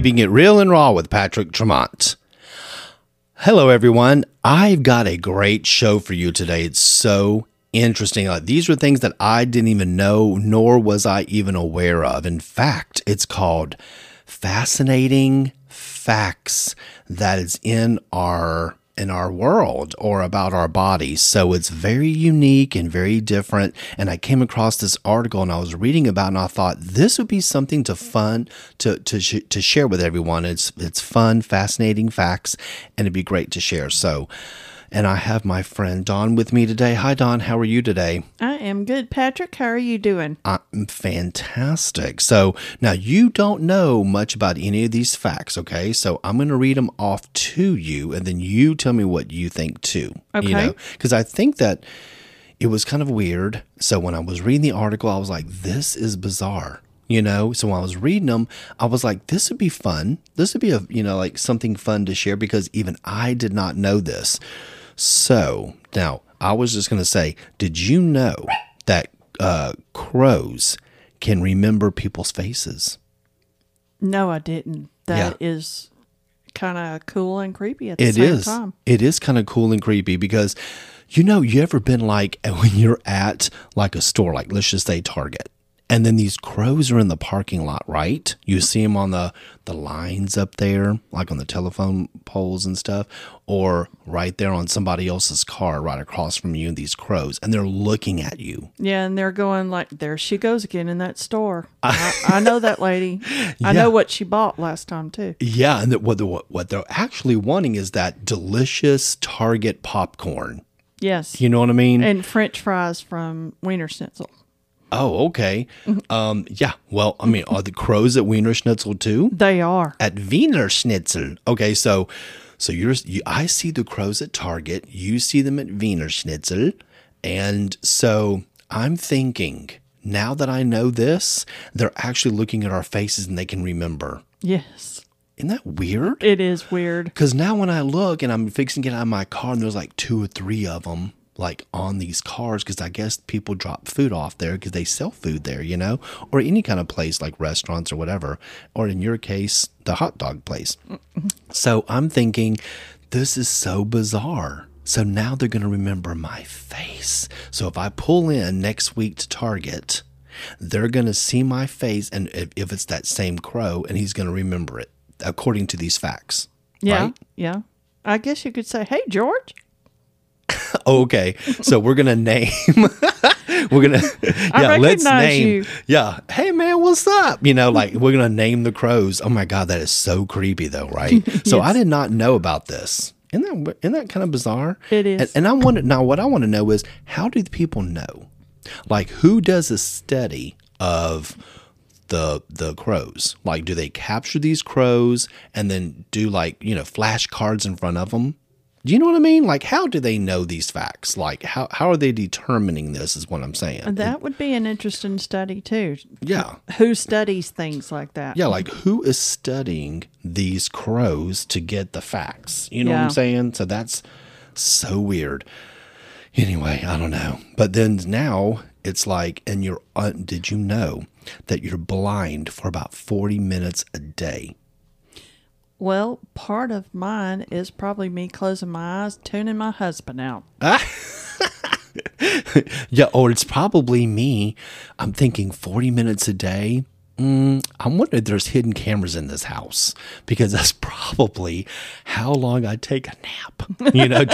Keeping It Real and Raw with Patrick Tremont. Hello, everyone. I've got a great show for you today. It's so interesting. Like, these are things that I didn't even know, nor was I even aware of. In fact, it's called Fascinating Facts that is in our in our world or about our bodies. So it's very unique and very different. And I came across this article and I was reading about and I thought this would be something to fun to to sh- to share with everyone. It's it's fun, fascinating facts and it'd be great to share. So and I have my friend Don with me today. Hi Don, how are you today? I am good, Patrick. How are you doing? I'm fantastic. So now you don't know much about any of these facts, okay? So I'm going to read them off to you, and then you tell me what you think too. Okay. You know, because I think that it was kind of weird. So when I was reading the article, I was like, "This is bizarre." You know, so when I was reading them, I was like, "This would be fun. This would be a you know like something fun to share." Because even I did not know this. So now I was just going to say, did you know that uh, crows can remember people's faces? No, I didn't. That Yeah. is kind of cool and creepy at the It same is. time. It is kind of cool and creepy because, you know, you ever been like when you're at like a store, like let's just say Target, and then these crows are in the parking lot, right? You see them on the the lines up there, like on the telephone poles and stuff, or right there on somebody else's car, right across from you. And these crows, and they're looking at you. Yeah, and they're going like, there she goes again in that store. I, I know that lady. I Yeah. know what she bought last time too. Yeah, and what, the, what what they're actually wanting is that delicious Target popcorn. Yes. You know what I mean? and French fries from Wienerschnitzel. Oh, okay. Um, yeah. Well, I mean, are the crows at Wienerschnitzel too? They are. At Wienerschnitzel. Okay, so so you're you, I see the crows at Target. You see them at Wienerschnitzel, and so I'm thinking now that I know this, they're actually looking at our faces and they can remember. Yes. Isn't that weird? It is weird. Because now when I look and I'm fixing to get out of my car and there's like two or three of them like on these cars because I guess people drop food off there because they sell food there, you know, or any kind of place like restaurants or whatever, or in your case, the hot dog place. So I'm thinking, this is so bizarre. So now they're going to remember my face. So if I pull in next week to Target, they're going to see my face, and if, if it's that same crow, and he's going to remember it according to these facts. Yeah. Right? Yeah. I guess you could say, hey, George. Okay, so we're gonna name. we're gonna yeah. Let's name. you. Yeah. Hey man, what's up? You know, like we're gonna name the crows. Oh my god, that is so creepy though, right? So I did not know about this. Isn't that isn't that kind of bizarre? It is. And, and I want to now. What I want to know is how do the people know? Like who does a study of the the crows? Like, do they capture these crows and then do like you know flashcards in front of them? Do you know what I mean? Like, how do they know these facts? Like, how how are they determining this? Is what I'm saying. That would be an interesting study too. yeah, Who studies things like that? yeah. Like, who is studying these crows to get the facts? You know what I'm saying? So that's so weird. Anyway, I don't know. But then now it's like, and you're. Uh, did you know that you're blind for about 40 minutes a day? Well, part of mine is probably me closing my eyes, tuning my husband out. Yeah, or it's probably me. I'm thinking 40 minutes a day. Mm, I wonder if there's hidden cameras in this house because that's probably how long I take a nap. You know,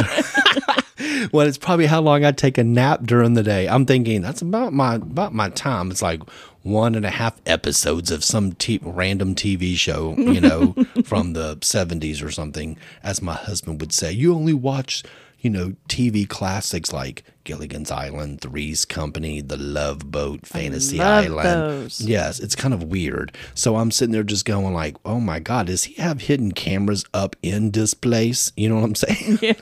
well, it's probably how long I take a nap during the day. I'm thinking that's about my about my time. It's like one and a half episodes of some t- random TV show, you know, from the 70s or something, as my husband would say. You only watch you know, TV classics like Gilligan's Island, Three's Company, The Love Boat, Fantasy love Island. those. Yes, it's kind of weird. So I'm sitting there just going like, "Oh my god, does he have hidden cameras up in this place?" You know what I'm saying?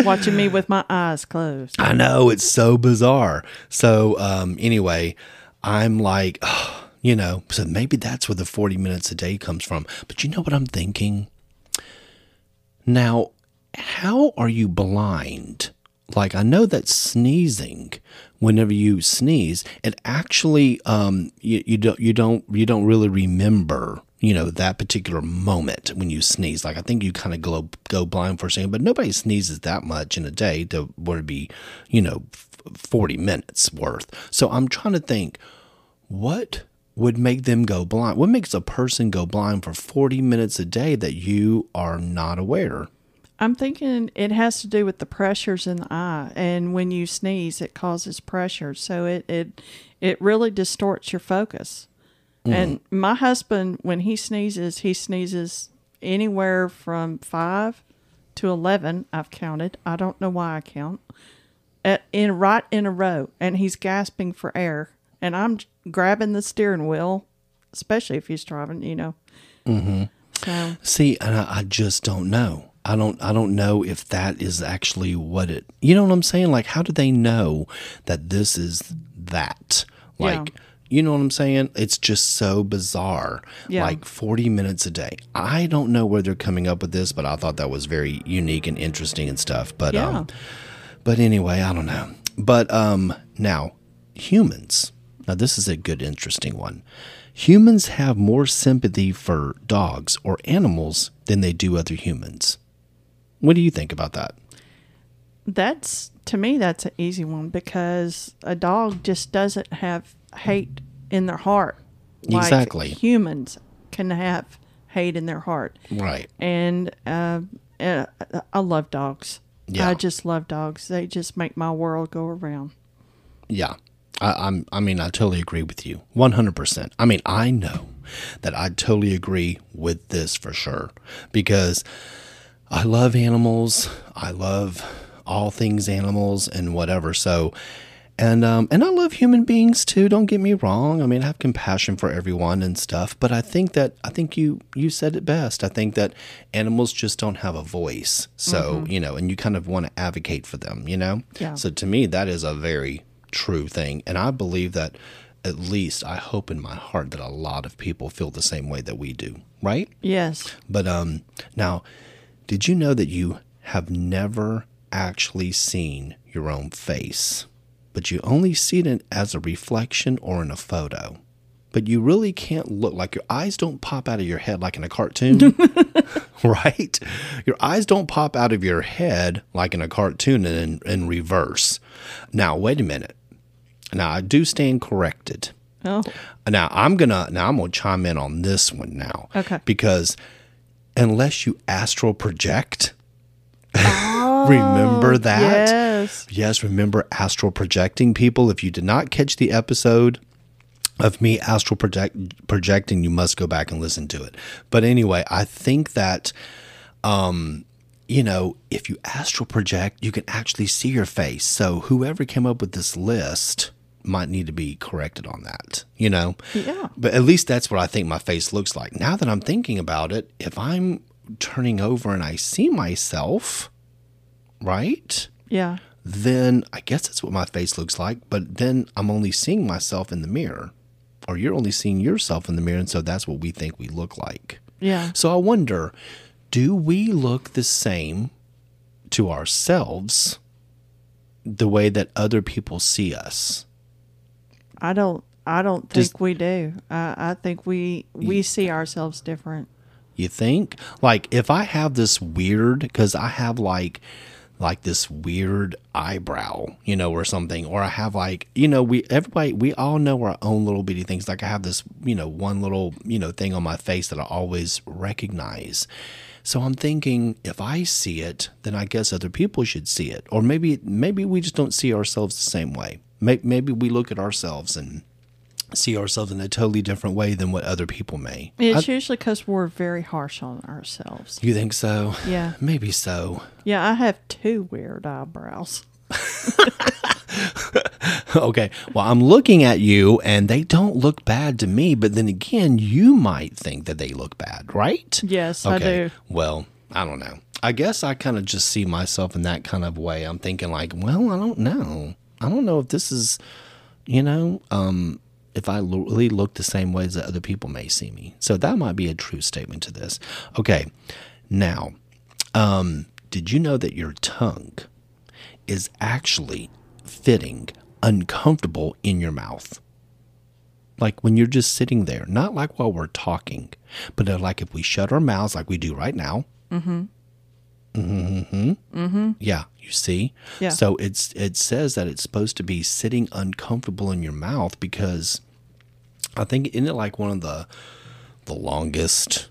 Watching me with my eyes closed. I know it's so bizarre. So um, anyway, I'm like, you know, so maybe that's where the 40 minutes a day comes from. But you know what I'm thinking? Now, how are you blind? Like I know that sneezing, whenever you sneeze, it actually um you, you don't you don't you don't really remember you know, that particular moment when you sneeze. Like I think you kind of go go blind for a second, but nobody sneezes that much in a day to where would be, you know, 40 minutes worth. So I'm trying to think what would make them go blind? What makes a person go blind for 40 minutes a day that you are not aware? I'm thinking it has to do with the pressures in the eye, and when you sneeze, it causes pressure, so it it it really distorts your focus. Mm-hmm. And my husband, when he sneezes, he sneezes anywhere from five to eleven. I've counted. I don't know why I count. At, in right in a row, and he's gasping for air, and I'm grabbing the steering wheel, especially if he's driving. You know. Mm-hmm. So See, and I, I just don't know. I don't I don't know if that is actually what it you know what I'm saying? Like how do they know that this is that? Like Yeah. you know what I'm saying? It's just so bizarre. Yeah. Like 40 minutes a day. I don't know where they're coming up with this, but I thought that was very unique and interesting and stuff. But Yeah. um but anyway, I don't know. But um now humans. Now this is a good interesting one. Humans have more sympathy for dogs or animals than they do other humans. What do you think about that? That's to me that's an easy one because a dog just doesn't have hate in their heart. like Exactly. Humans can have hate in their heart, Right. and uh, uh, I love dogs. Yeah. I just love dogs. They just make my world go around. Yeah. I, I'm I mean, I totally agree with you. One hundred percent. I mean, I know that I totally agree with this for sure. Because I love animals. I love all things animals and whatever. So and um and I love human beings too, don't get me wrong. I mean, I have compassion for everyone and stuff, but I think that I think you you said it best. I think that animals just don't have a voice. So, you know, and you kind of want to advocate for them, you know? Yeah. So to me that is a very true thing. And I believe that at least I hope in my heart that a lot of people feel the same way that we do, right? Yes. But um now, did you know that you have never actually seen your own face, but you only see it as a reflection or in a photo? But you really can't look like your eyes don't pop out of your head like in a cartoon, right? Your eyes don't pop out of your head like in a cartoon and in, in reverse. Now, wait a minute. Now, I do stand corrected. Oh, Now I'm gonna now I'm gonna chime in on this one now. Okay. Because unless you astral project, oh. Remember that? yes. Yes, remember astral projecting people. If you did not catch the episode of me astral project projecting, you must go back and listen to it. But anyway, I think that um you know, if you astral project, you can actually see your face. So whoever came up with this list might need to be corrected on that, you know? Yeah. But at least that's what I think my face looks like. Now that I'm thinking about it, if I'm turning over and I see myself, right? Yeah. Then I guess that's what my face looks like. But then I'm only seeing myself in the mirror, or you're only seeing yourself in the mirror. And so that's what we think we look like. Yeah. So I wonder do we look the same to ourselves the way that other people see us? I don't. I don't think Just- we do. I, I think we we see ourselves different. You think? Like if I have this weird because I have like like this weird eyebrow, you know, or something, or I have like, you know, we everybody we all know our own little bitty things. Like I have this, you know, one little, you know, thing on my face that I always recognize. So I'm thinking if I see it, then I guess other people should see it. Or maybe maybe we just don't see ourselves the same way. Maybe, we look at ourselves and see ourselves in a totally different way than what other people may. It's usually because we're very harsh on ourselves. You think so? Yeah. Maybe so. Yeah, I have two weird eyebrows. okay. Well, I'm looking at you and they don't look bad to me, but then again, you might think that they look bad, right? Yes, I do. Well, I don't know. I guess I kind of just see myself in that kind of way. I'm thinking like, well, I don't know. I don't know if this is, you know, um, if I really look the same ways that other people may see me. So that might be a true statement to this. Okay. Now, um, did you know that your tongue is actually fitting uncomfortable in your mouth? Like when you're just sitting there, not like while we're talking, but uh, like if we shut our mouths like we do right now. Mm-hmm. Mm-hmm. Mm-hmm. Yeah, you see? Yeah. So it's it says that it's supposed to be sitting uncomfortable in your mouth because I think isn't it like one of the the longest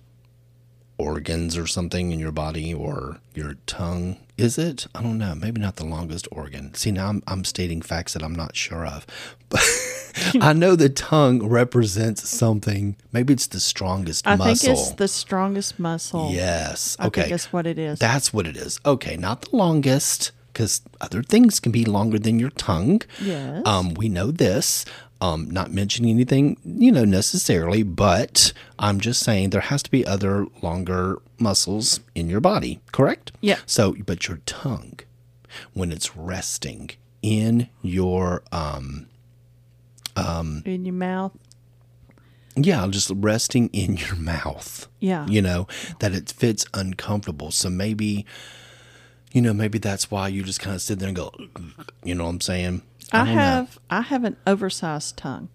organs or something in your body or your tongue? Is it? I don't know. Maybe not the longest organ. See, now I'm, I'm stating facts that I'm not sure of. But I know the tongue represents something. Maybe it's the strongest I muscle. think it's the strongest muscle. yes. I Okay. think that's what it is. That's what it is. Okay, not the longest, because other things can be longer than your tongue. Yes. Um, we know this. Um, not mentioning anything, you know, necessarily, but I'm just saying there has to be other longer muscles in your body, correct? Yeah. So, but your tongue, when it's resting in your um, um, in your mouth. Yeah, just resting in your mouth. Yeah. You know, that it fits uncomfortable. So maybe, you know, maybe that's why you just kind of sit there and go, you know what I'm saying? I, know. have I have an oversized tongue,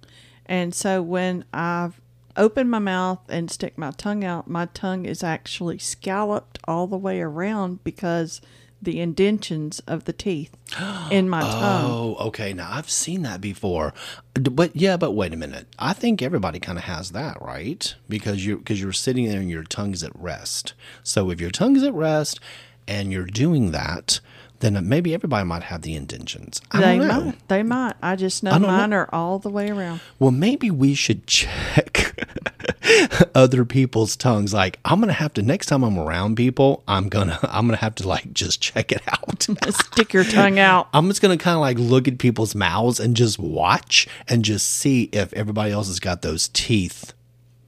and so when I've opened my mouth and stick my tongue out, my tongue is actually scalloped all the way around because the indentions of the teeth in my tongue. Oh, okay. Now I've seen that before, but yeah, but wait a minute. I think everybody kind of has that, right? Because you because you're sitting there and your tongue's at rest. So if your tongue's at rest and you're doing that, then maybe everybody might have the indentions. I They don't know. might. They might. I just know know. mine are all the way around. Well, maybe we should check other people's tongues. Like, I'm gonna have to next time I'm around people, I'm gonna I'm gonna have to like just check it out. Stick your tongue out. I'm just gonna kind of like look at people's mouths and just watch and just see if everybody else has got those teeth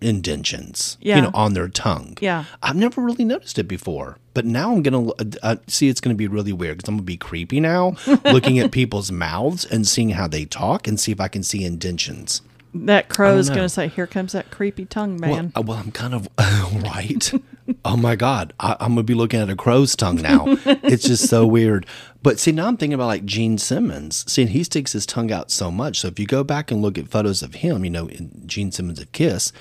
indentions, Yeah. you know, on their tongue. Yeah. I've never really noticed it before, but now I'm gonna uh, uh, see. It's gonna be really weird because I'm gonna be creepy now, looking at people's mouths and seeing how they talk and see if I can see indentions. That crow is going to say, "Here comes that creepy tongue man." Well, uh, well, I'm kind of right. oh my God, I, I'm gonna be looking at a crow's tongue now. it's just so weird. But see, now I'm thinking about like Gene Simmons. See, he sticks his tongue out so much. So if you go back and look at photos of him, you know, in Gene Simmons of Kiss,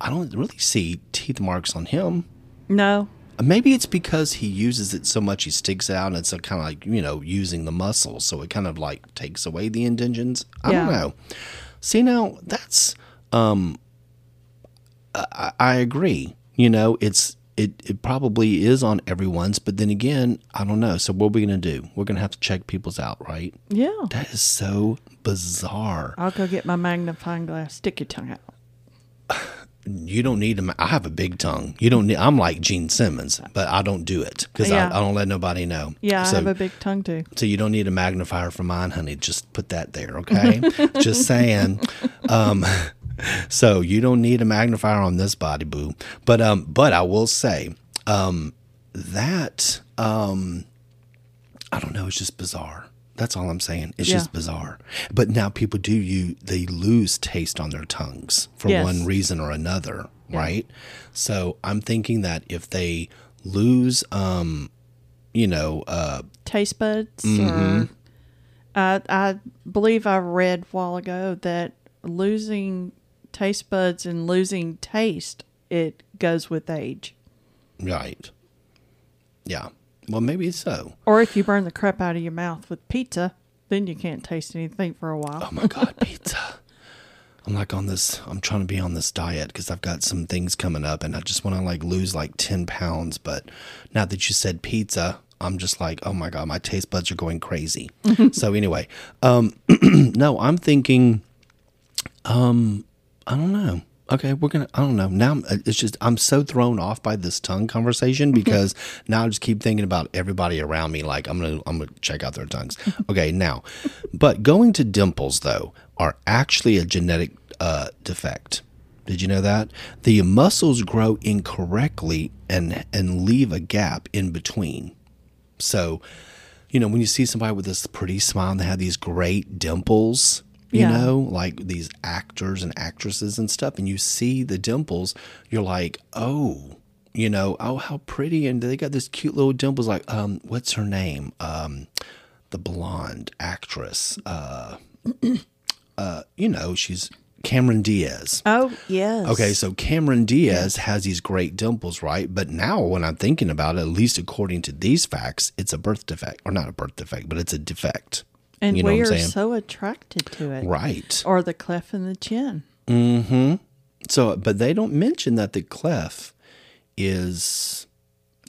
I don't really see teeth marks on him. no, Maybe it's because he uses it so much, he sticks out, and it's kind of like you know using the muscles. so it kind of like takes away the indentions. I don't know. See now, that's um, I, I agree. You know, it's it it probably is on everyone's, but then again, I don't know. So what are we gonna do? We're gonna have to check people's out, right? yeah. That is so bizarre. I'll go get my magnifying glass. Stick your tongue out. You don't need to. I have a big tongue. You don't need. I'm like Gene Simmons, but I don't do it because Yeah. I, I don't let nobody know. Yeah, So- I have a big tongue too. So you don't need a magnifier for mine, honey. Just put that there, okay? Just saying. Um, so you don't need a magnifier on this body, boo. But um, but I will say um, that um, I don't know. It's just bizarre. That's all I'm saying. It's Yeah. just bizarre. But now people do you they lose taste on their tongues for Yes. one reason or another, right? So I'm thinking that if they lose um, you know, uh Taste buds, Mm-hmm. or I I believe I read a while ago that losing taste buds and losing taste it goes with age. Right. Yeah. Well, maybe so. Or if you burn the crap out of your mouth with pizza, then you can't taste anything for a while. Oh my God, pizza. I'm like on this, I'm trying to be on this diet because I've got some things coming up and I just want to like lose like 10 pounds. But now that you said pizza, I'm just like, oh my God, my taste buds are going crazy. so anyway, um, no, I'm thinking, um, I don't know. Okay, we're gonna. I don't know. Now it's just I'm so thrown off by this tongue conversation because now I just keep thinking about everybody around me. Like I'm gonna I'm gonna check out their tongues. Okay, now, but going to dimples though are actually a genetic uh, defect. Did you know that the muscles grow incorrectly and and leave a gap in between? So, you know, when you see somebody with this pretty smile and they have these great dimples, you Yeah. know, like these actors and actresses and stuff, and you see the dimples, you're like, oh, you know, oh, how pretty. And they got this cute little dimples. Like, um, what's her name? Um, the blonde actress. Uh, uh, you know, she's Cameron Diaz. Oh yes. Okay, so Cameron Diaz has these great dimples, right? But now, when I'm thinking about it, at least according to these facts, it's a birth defect, or not a birth defect, but it's a defect. And you know we are so attracted to it. Right. Or the cleft in the chin. Mm-hmm. So, but they don't mention that the clef is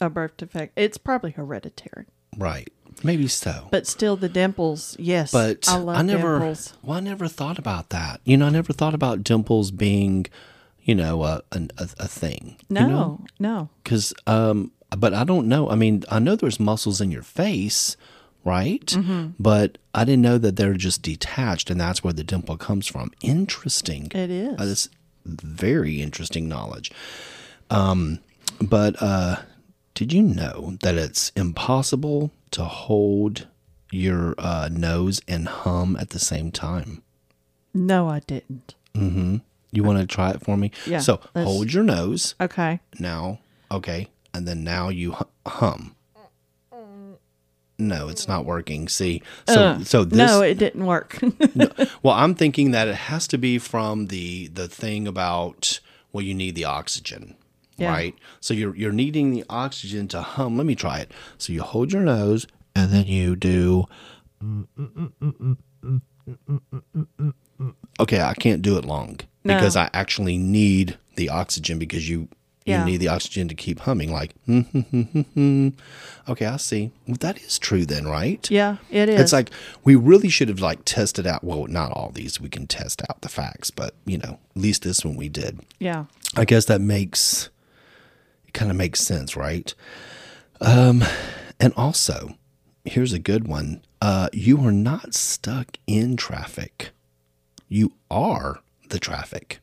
A birth defect. It's probably hereditary. right. Maybe so. But still the dimples, yes. But I I, never, dimples. well, I never thought about that. You know, I never thought about dimples being, you know, a a, a thing. No, You know? no. because um but i don't know i mean i know there's muscles in your face right? Mm-hmm. but i didn't know that they're just detached and that's where the dimple comes from. Interesting. It is. uh, that's very interesting knowledge. Um but uh did you know that it's impossible to hold your uh, nose and hum at the same time? No, I didn't. you want to try it for me? Yeah, so let's- hold your nose. Okay. now okay and then now you hum no it's not working see so Uh, so this no, it didn't work. well i'm thinking that it has to be from the the thing about well you need the oxygen Yeah. right so you're you're needing the oxygen to hum let me try it so you hold your nose and then you do okay i can't do it long No. because i actually need the oxygen because you you need the oxygen to keep humming like hmm, hmm, hmm, okay i see. Well, that is true then right? Yeah, it is. it's like we really should have like tested out well not all these we can test out the facts but you know at least this one we did. Yeah. i guess that makes it kind of makes sense right? Um and also here's a good one. Uh you are not stuck in traffic. You are the traffic.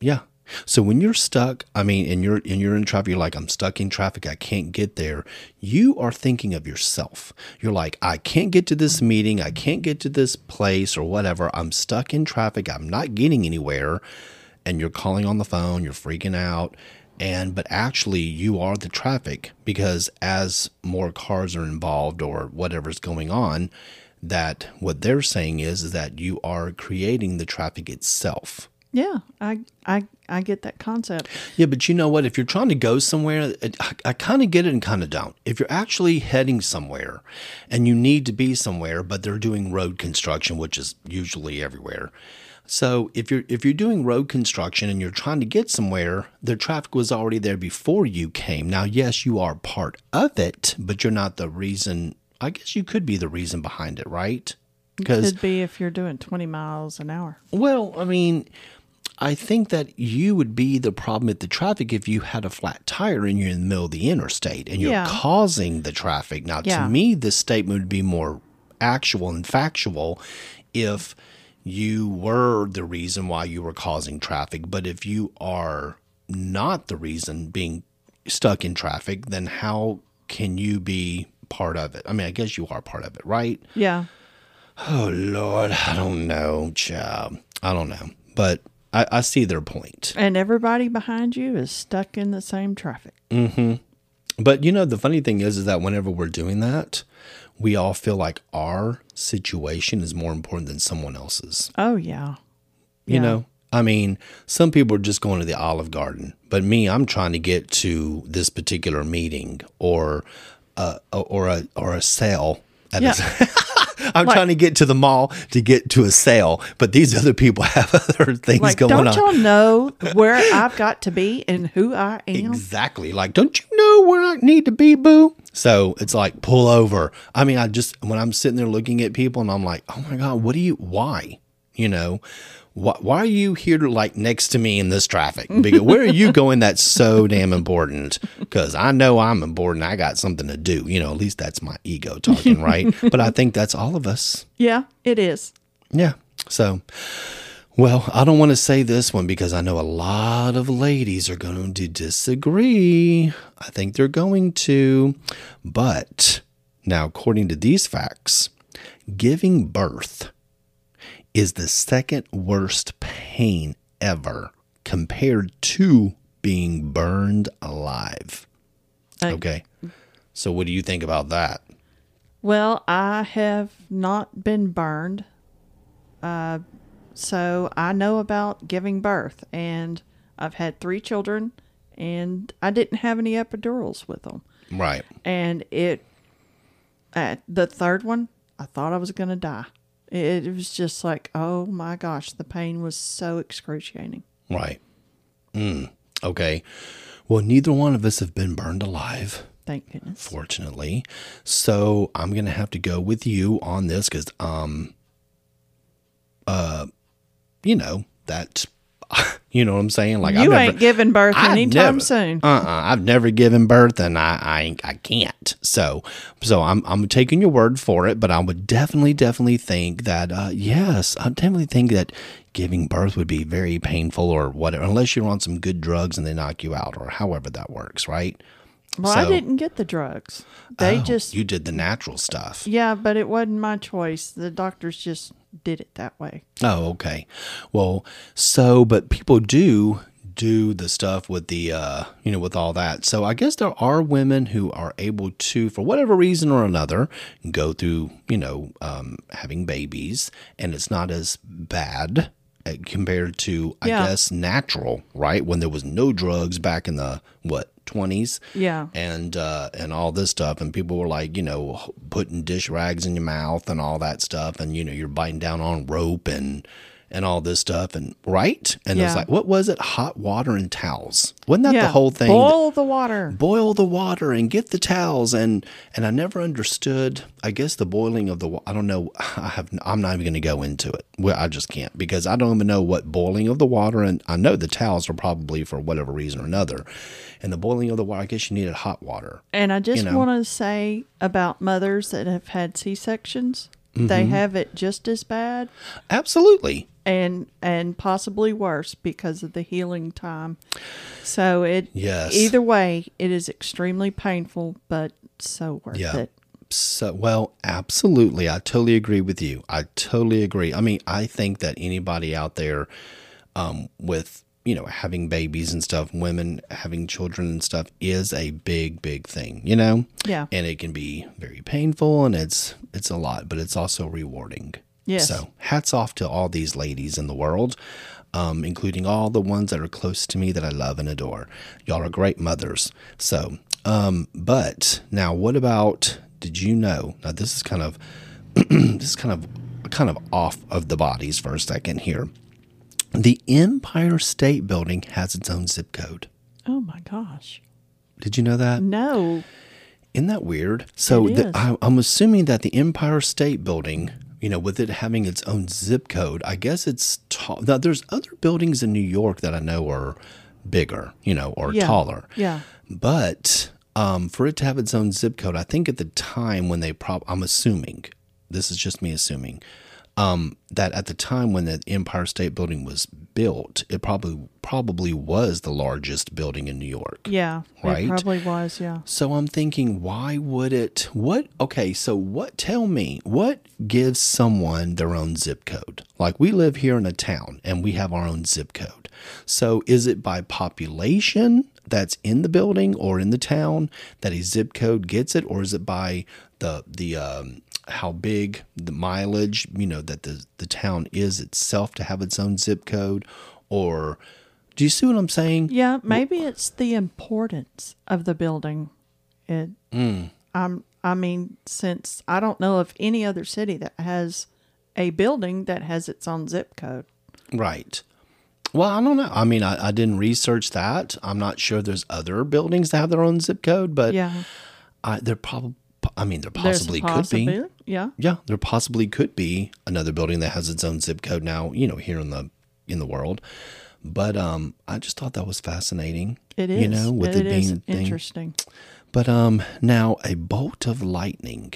Yeah. So when you're stuck, I mean, and you're and you're in traffic, you're like, I'm stuck in traffic, I can't get there. You are thinking of yourself. You're like, I can't get to this meeting, I can't get to this place or whatever. I'm stuck in traffic, I'm not getting anywhere. And you're calling on the phone, you're freaking out. And but actually you are the traffic because as more cars are involved or whatever's going on, that what they're saying is, is that you are creating the traffic itself. Yeah. I I I get that concept. Yeah, but you know what? If you're trying to go somewhere, it, I, I kind of get it and kind of don't. If you're actually heading somewhere and you need to be somewhere, but they're doing road construction, which is usually everywhere. So if you're if you're doing road construction and you're trying to get somewhere, the traffic was already there before you came. Now, yes, you are part of it, but you're not the reason. I guess you could be the reason behind it, right? Because Could be if you're doing 20 miles an hour. well, I mean, I think that you would be the problem at the traffic if you had a flat tire and you're in the middle of the interstate and you're Yeah. causing the traffic. Now, Yeah. to me, this statement would be more actual and factual if you were the reason why you were causing traffic. But if you are not the reason being stuck in traffic, then how can you be part of it? I mean, I guess you are part of it, right? Yeah. Oh Lord, I don't know, child. I don't know, but I, I see their point. And everybody behind you is stuck in the same traffic. But you know, the funny thing is, is that whenever we're doing that, we all feel like our situation is more important than someone else's. Oh, yeah. You Yeah. know, I mean, some people are just going to the Olive Garden, but me, I'm trying to get to this particular meeting or uh, or a or a sale. At Yeah. a, I'm trying to get to the mall to get to a sale, but these other people have other things going on. Like, going don't on. y'all know where I've got to be and who I am? Exactly. Like, don't you know where I need to be, boo? So it's like, pull over. I mean, I just, when I'm sitting there looking at people and I'm like, oh my God, what do you, why? You know, why, why are you here like next to me in this traffic? Because where are you going that's so damn important? Because I know I'm important. I got something to do. You know, at least that's my ego talking, right? but I think that's all of us. Yeah, it is. Yeah. So, well, I don't want to say this one because I know a lot of ladies are going to disagree. I think they're going to. But now, according to these facts, giving birth is the second worst pain ever compared to being burned alive. Uh, Okay. So, what do you think about that? Well, I have not been burned. Uh, so I know about giving birth, and I've had three children, and I didn't have any epidurals with them. Right. And it, at the third one, I thought I was going to die. It, was just like, oh my gosh, the pain was so excruciating. Right. Mm. Okay. Well, neither one of us have been burned alive. Thank goodness. fortunately. So I'm gonna have to go with you on this because, um, uh, you know that, you know what I'm saying? Like you I've ain't never, giving birth I've anytime never- soon. Uh, uh I've never given birth, and I, I, I can't. So, so I'm, I'm taking your word for it. But I would definitely, definitely think that, uh, yes, I definitely think that giving birth would be very painful or whatever, unless you're on some good drugs and they knock you out, or however that works, right? Well, I didn't get the drugs. They Oh, just, you did the natural stuff. yeah, but it wasn't my choice. The doctors just did it that way. Oh, okay. Well, so but people do do the stuff with the uh you know with all that. So I guess there are women who are able to for whatever reason or another go through, you know, um having babies and it's not as bad uh, compared to I Yeah. guess natural, right? When there was no drugs back in the what 20s Yeah. and uh, and all this stuff, and people were like, you know, putting dish rags in your mouth and all that stuff, and you know, you're biting down on rope and and all this stuff, and right, and Yeah. like, what was it? Hot water and towels. Wasn't that yeah. the whole thing? Boil the water. boil the water and get the towels and and I never understood I guess the boiling of the I don't know I have I'm not even going to go into it well I just can't because I don't even know what boiling of the water and I know the towels are probably for whatever reason or another and the boiling of the water I guess you needed hot water And I just know. want to say about mothers that have had C sections, Mm-hmm. they have it just as bad absolutely and and possibly worse because of the healing time. So it Yes. either way, it is extremely painful, but so worth Yeah. it. So, well, absolutely. I totally agree with you. I totally agree. I mean, I think that anybody out there um, with, you know, having babies and stuff, women having children and stuff is a big, big thing, you know? Yeah. And it can be very painful and it's it's a lot, but it's also rewarding. Yes. So hats off to all these ladies in the world, um, including all the ones that are close to me that I love and adore. Y'all are great mothers. So, um, but now what about? Did you know? Now this is kind of this is kind of kind of off of the bodies for a second here. The Empire State Building has its own zip code. Oh my gosh. Did you know that? No. Isn't that weird? So the. I, I'm assuming that the Empire State Building, you know, with it having its own zip code, I guess it's tall. Now, there's other buildings in New York that I know are bigger, you know, or Yeah. taller. Yeah. But um, for it to have its own zip code, I think at the time when they I'm assuming, this is just me assuming, um, that at the time when the Empire State Building was built, it probably probably was the largest building in New York. Yeah. Right? It probably was, yeah. So I'm thinking, why would it? What? Okay, so what? Tell me, what gives someone their own zip code? Like we live here in a town and we have our own zip code. So is it by population that's in the building or in the town that a zip code gets it, or is it by the the um, how big the mileage you know that the the town is itself to have its own zip code, or do you see what I'm saying? Yeah, maybe it's the importance of the building. It Mm. um I mean, since I don't know of any other city that has a building that has its own zip code. Right. Well, I don't know. I mean, I, I didn't research that. I'm not sure there's other buildings that have their own zip code, but Yeah. I, there probably, I mean, there possibly could be. Yeah. Yeah, there possibly could be another building that has its own zip code now. You know, here in the in the world. But um, I just thought that was fascinating. It is. You know, with it it, being interesting. But um, now a bolt of lightning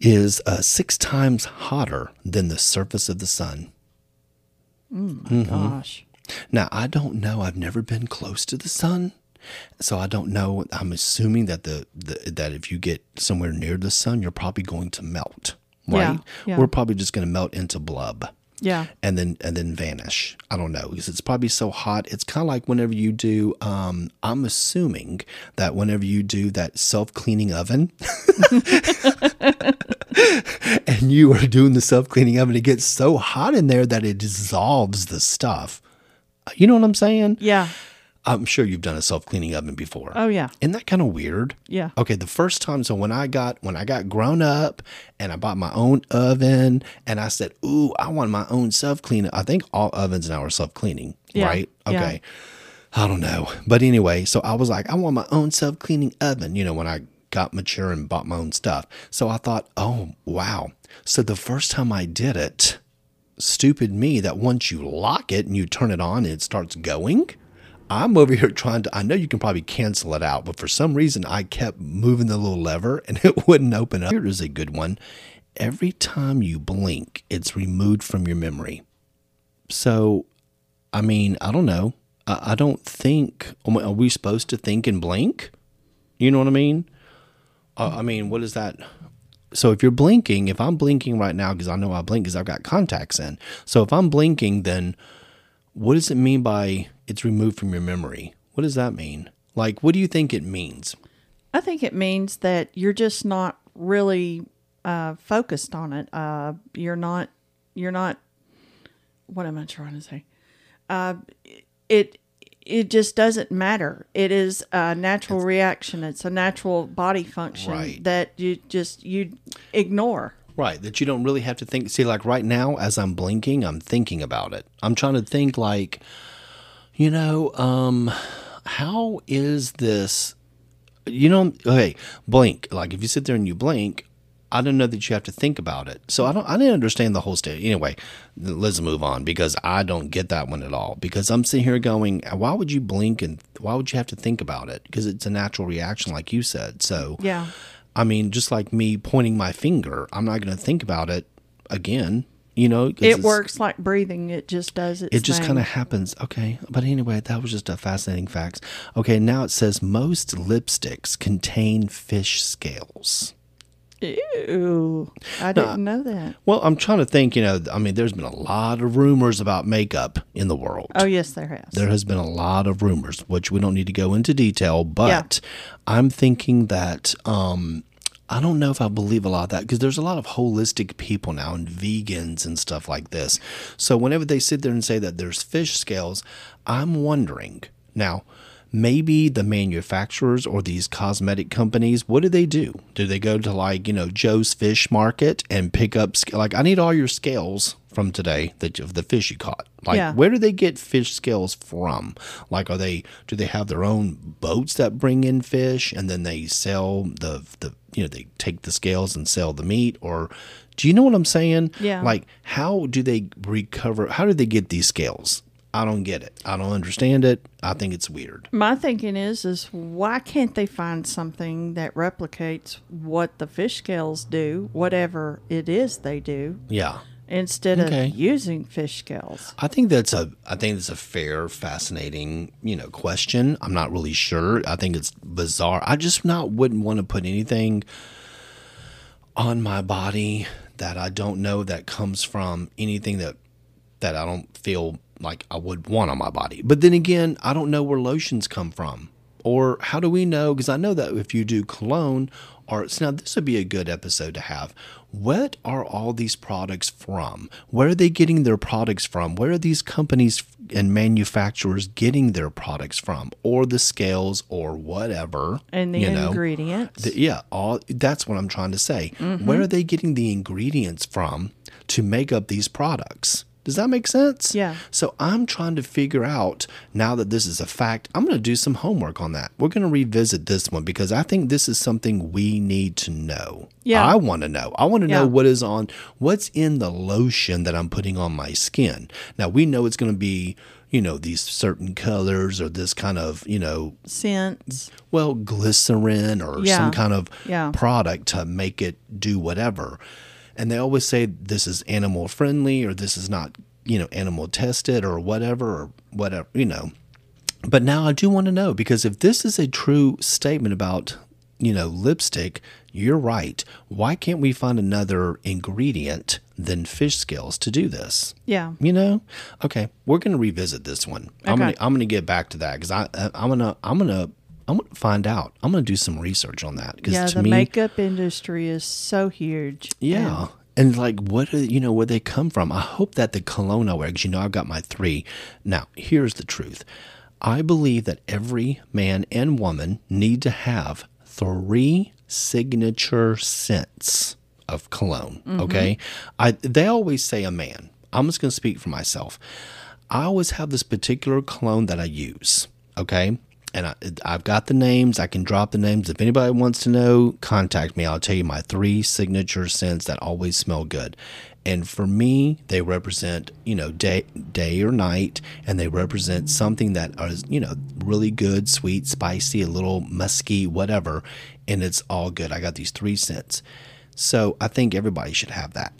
is uh, six times hotter than the surface of the sun. Mm-hmm. Gosh. Now, I don't know. I've never been close to the sun. So I don't know. I'm assuming that the, the that if you get somewhere near the sun, you're probably going to melt, Yeah, right? yeah. We're probably just going to melt into blub Yeah. and then and then vanish. I don't know because it's probably so hot. It's kind of like whenever you do. Um, I'm assuming that whenever you do that self cleaning oven, and you are doing the self cleaning oven, it gets so hot in there that it dissolves the stuff. You know what I'm saying? Yeah. I'm sure you've done a self cleaning oven before. Oh yeah. Isn't that kind of weird? Yeah. Okay, the first time, so when I got when I got grown up and I bought my own oven and I said, "Ooh, I want my own self cleaning." I think all ovens now are self cleaning, Yeah, right? yeah. Okay. I don't know, but anyway, so I was like, I want my own self cleaning oven. You know, when I got mature and bought my own stuff, so I thought, oh wow. So the first time I did it, stupid me, that once you lock it and you turn it on, it starts going. I'm over here trying to. I know you can probably cancel it out, but for some reason, I kept moving the little lever and it wouldn't open up. Here is a good one. Every time you blink, it's removed from your memory. So, I mean, I don't know. I, I don't think. Are we supposed to think and blink? You know what I mean? Uh, I mean, what is that? So if you're blinking, if I'm blinking right now, because I know I blink because I've got contacts in. So if I'm blinking, then what does it mean by it's removed from your memory? What does that mean? Like, what do you think it means? I think it means that you're just not really uh, focused on it. Uh, you're not. You're not. What am I trying to say? Uh, it it just doesn't matter. It is a natural reaction. It's a natural body function Right. that you just you ignore. Right, that you don't really have to think. See, like right now, as I'm blinking, I'm thinking about it. I'm trying to think, like, you know, um, how is this? You know, okay, blink. Like if you sit there and you blink, I don't know that you have to think about it. So I don't. I didn't understand the whole state. Anyway, let's move on because I don't get that one at all. Because I'm sitting here going, why would you blink and why would you have to think about it? Because it's a natural reaction, like you said. So Yeah. I mean, just like me pointing my finger, I'm not going to think about it again. You know, It works like breathing. It just does its It just kind of happens. Okay. But anyway, that was just a fascinating fact. Okay. Now it says most lipsticks contain fish scales. Ew. I didn't know that. Well, I'm trying to think, you know, I mean, there's been a lot of rumors about makeup in the world. Oh yes, there has. There has been a lot of rumors, which we don't need to go into detail, but I'm thinking that um, I don't know if I believe a lot of that because there's a lot of holistic people now and vegans and stuff like this. So whenever they sit there and say that there's fish scales, I'm wondering now. Maybe the manufacturers or these cosmetic companies, what do they do? Do they go to like, you know, Joe's Fish Market and pick up, like, I need all your scales from today that of the fish you caught. Like, Yeah. where do they get fish scales from? Like, are they do they have their own boats that bring in fish and then they sell the the you know they take the scales and sell the meat or do you know what I'm saying? Yeah. Like, how do they recover? How do they get these scales? I don't get it. I don't understand it. I think it's weird. My thinking is, is why can't they find something that replicates what the fish scales do, whatever it is they do, Yeah. Instead Okay. of using fish scales? I think that's a I think it's a fair, fascinating, you know, question. I'm not really sure. I think it's bizarre. I just not wouldn't want to put anything on my body that I don't know that comes from anything that that I don't feel like I would want on my body. But then again, I don't know where lotions come from. Or how do we know? Because I know that if you do cologne, arts, now this would be a good episode to have. What are all these products from? Where are they getting their products from? Where are these companies and manufacturers getting their products from? Or the scales or whatever. And the you know? ingredients. The- yeah, all that's what I'm trying to say. Mm-hmm. Where are they getting the ingredients from to make up these products? Does that make sense? Yeah. So I'm trying to figure out now that this is a fact, I'm going to do some homework on that. We're going to revisit this one because I think this is something we need to know. Yeah. I want to know. I want to know what is on what's in the lotion that I'm putting on my skin. Now we know it's going to be, you know, these certain colors or this kind of, you know, Scents. well, glycerin or Yeah. some kind of Yeah. product to make it do whatever. And they always say this is animal friendly or this is not, you know, animal tested or whatever or whatever, you know. But now I do want to know because if this is a true statement about, you know, lipstick, you're right. Why can't we find another ingredient than fish scales to do this? Yeah. You know, okay, we're gonna revisit this one. I'm Okay. gonna I'm gonna get back to that because I I- I'm gonna I'm gonna I'm gonna find out. I'm gonna do some research on that because Yeah, to the me, makeup industry is so huge. yeah, And like, what are, you know, where they come from? I hope that the cologne I wear, because you know, I've got my three. Now, here's the truth. I believe that every man and woman need to have three signature scents of cologne. Mm-hmm. Okay. I, they always say a man. I'm just going to speak for myself. I always have this particular cologne that I use. Okay. And I, I've got the names. I can drop the names. If anybody wants to know, contact me. I'll tell you my three signature scents that always smell good. And for me, they represent, you know, day, day or night, and they represent something that is, you know, really good, sweet, spicy, a little musky, whatever. And it's all good. I got these three scents. So I think everybody should have that.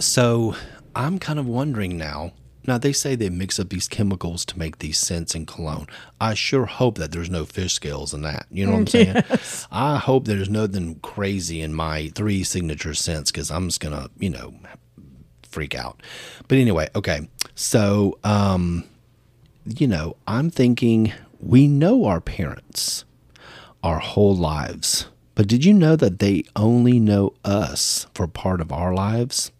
So I'm kind of wondering now. Now they say they mix up these chemicals to make these scents in cologne. I sure hope that there's no fish scales in that. You know what I'm saying? I hope there's nothing crazy in my three signature scents because I'm just gonna, you know, freak out. But anyway, okay. So, um, you know, I'm thinking we know our parents our whole lives. But did you know that they only know us for part of our lives?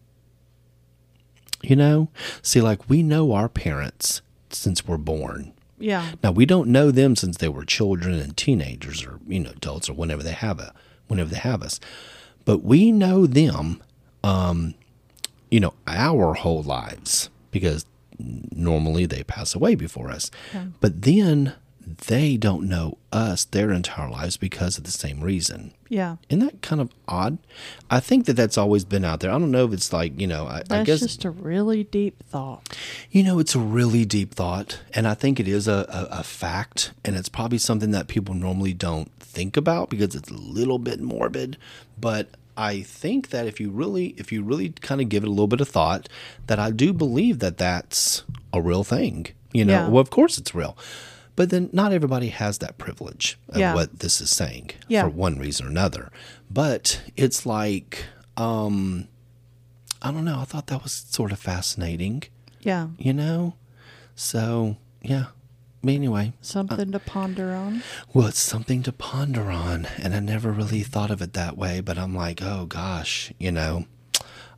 You know? See, like we know our parents since we're born. Yeah. Now we don't know them since they were children and teenagers or, you know, adults or whenever they have a whenever they have us. But we know them um, you know, our whole lives because normally they pass away before us. But then they don't know us their entire lives because of the same reason. Yeah. Isn't that kind of odd? I think that that's always been out there. I don't know if it's like, you know, I, I That's guess, just a really deep thought. you know, it's a really deep thought. And I think it is a, a, a fact. And it's probably something that people normally don't think about because it's a little bit morbid. But I think that if you really, if you really kind of give it a little bit of thought, that I do believe that that's a real thing. You know, Yeah. well, of course it's real. But then not everybody has that privilege of Yeah. what this is saying Yeah. for one reason or another. But it's like, um, I don't know. I thought that was sort of fascinating, Yeah. you know? So, yeah. But anyway, Something to ponder on. well, it's something to ponder on. And I never really thought of it that way. But I'm like, oh gosh, you know,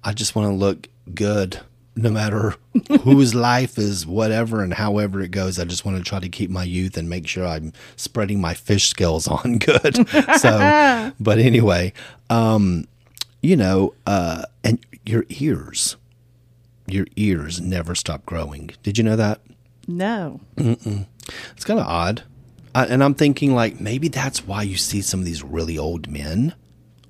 I just want to look good no matter whose life is whatever and however it goes. I just want to try to keep my youth and make sure I'm spreading my fish skills on good. so, but anyway, um, you know, uh, and your ears, your ears never stop growing. Did you know that? No. It's kind of odd. I, and I'm thinking, like, maybe that's why you see some of these really old men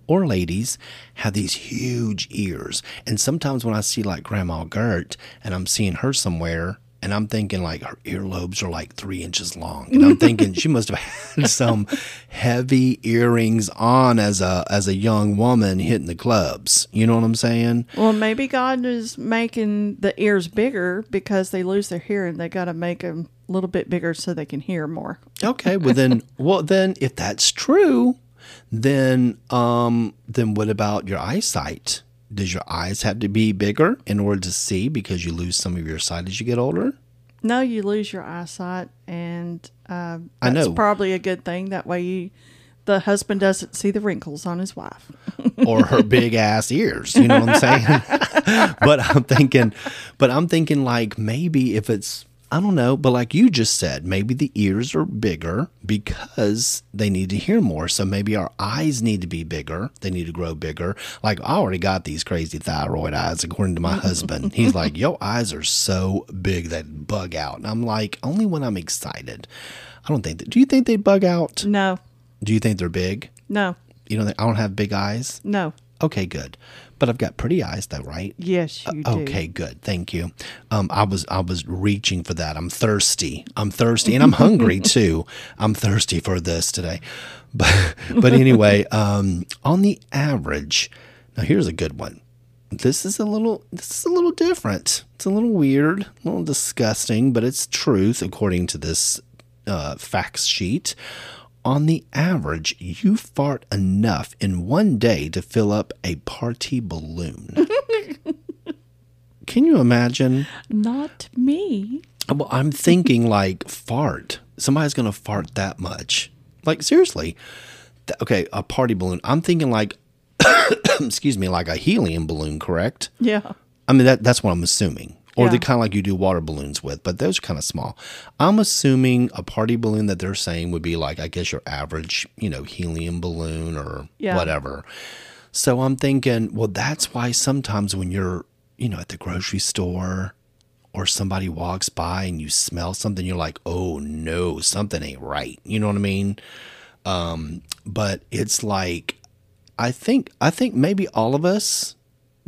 or ladies have these huge ears. And sometimes when I see, like, Grandma Gert and I'm seeing her somewhere, and I'm thinking, like, her earlobes are like three inches long. And I'm thinking she must have had some heavy earrings on as a, as a young woman hitting the clubs. You know what I'm saying? Well, maybe God is making the ears bigger because they lose their hearing. They got to make them a little bit bigger so they can hear more. Okay, well then, well then, if that's true, then um, then what about your eyesight? Does your eyes have to be bigger in order to see because you lose some of your sight as you get older? No, you lose your eyesight, and uh, I that's know. probably a good thing. That way, you, the husband doesn't see the wrinkles on his wife. or her big ass ears. You know what I'm saying? but I'm thinking, but I'm thinking like maybe if it's, I don't know, but like you just said, maybe the ears are bigger because they need to hear more. So maybe our eyes need to be bigger. They need to grow bigger. Like I already got these crazy thyroid eyes, according to my husband. He's like, your eyes are so big that bug out. And I'm like, only when I'm excited. I don't think that. Do you think they bug out? No, Do you think they're big? no, You know, I don't have big eyes. no. Okay, good. But I've got pretty eyes though, right? Yes, you do. Okay, good. Thank you. Um, I was I was reaching for that. I'm thirsty. I'm thirsty, and I'm hungry too. I'm thirsty for this today. But but anyway, um, on the average, now here's a good one. This is a little this is a little different. It's a little weird, a little disgusting, but it's truth according to this uh, facts sheet. On the average, you fart enough in one day to fill up a party balloon. Can you imagine? Not me. Well, I'm thinking like fart. Somebody's going to fart that much. Like, seriously. Th- Okay, a party balloon. I'm thinking like excuse me, like a helium balloon, correct? Yeah. I mean, that that's what I'm assuming. Or Yeah. the kind of like you do water balloons with, but those are kind of small. I'm assuming a party balloon that they're saying would be like, I guess, your average, you know, helium balloon or Yeah. whatever. So I'm thinking, well, that's why sometimes when you're, you know, at the grocery store or somebody walks by and you smell something, you're like, oh no, something ain't right. You know what I mean? Um, but it's like, I think, I think maybe all of us.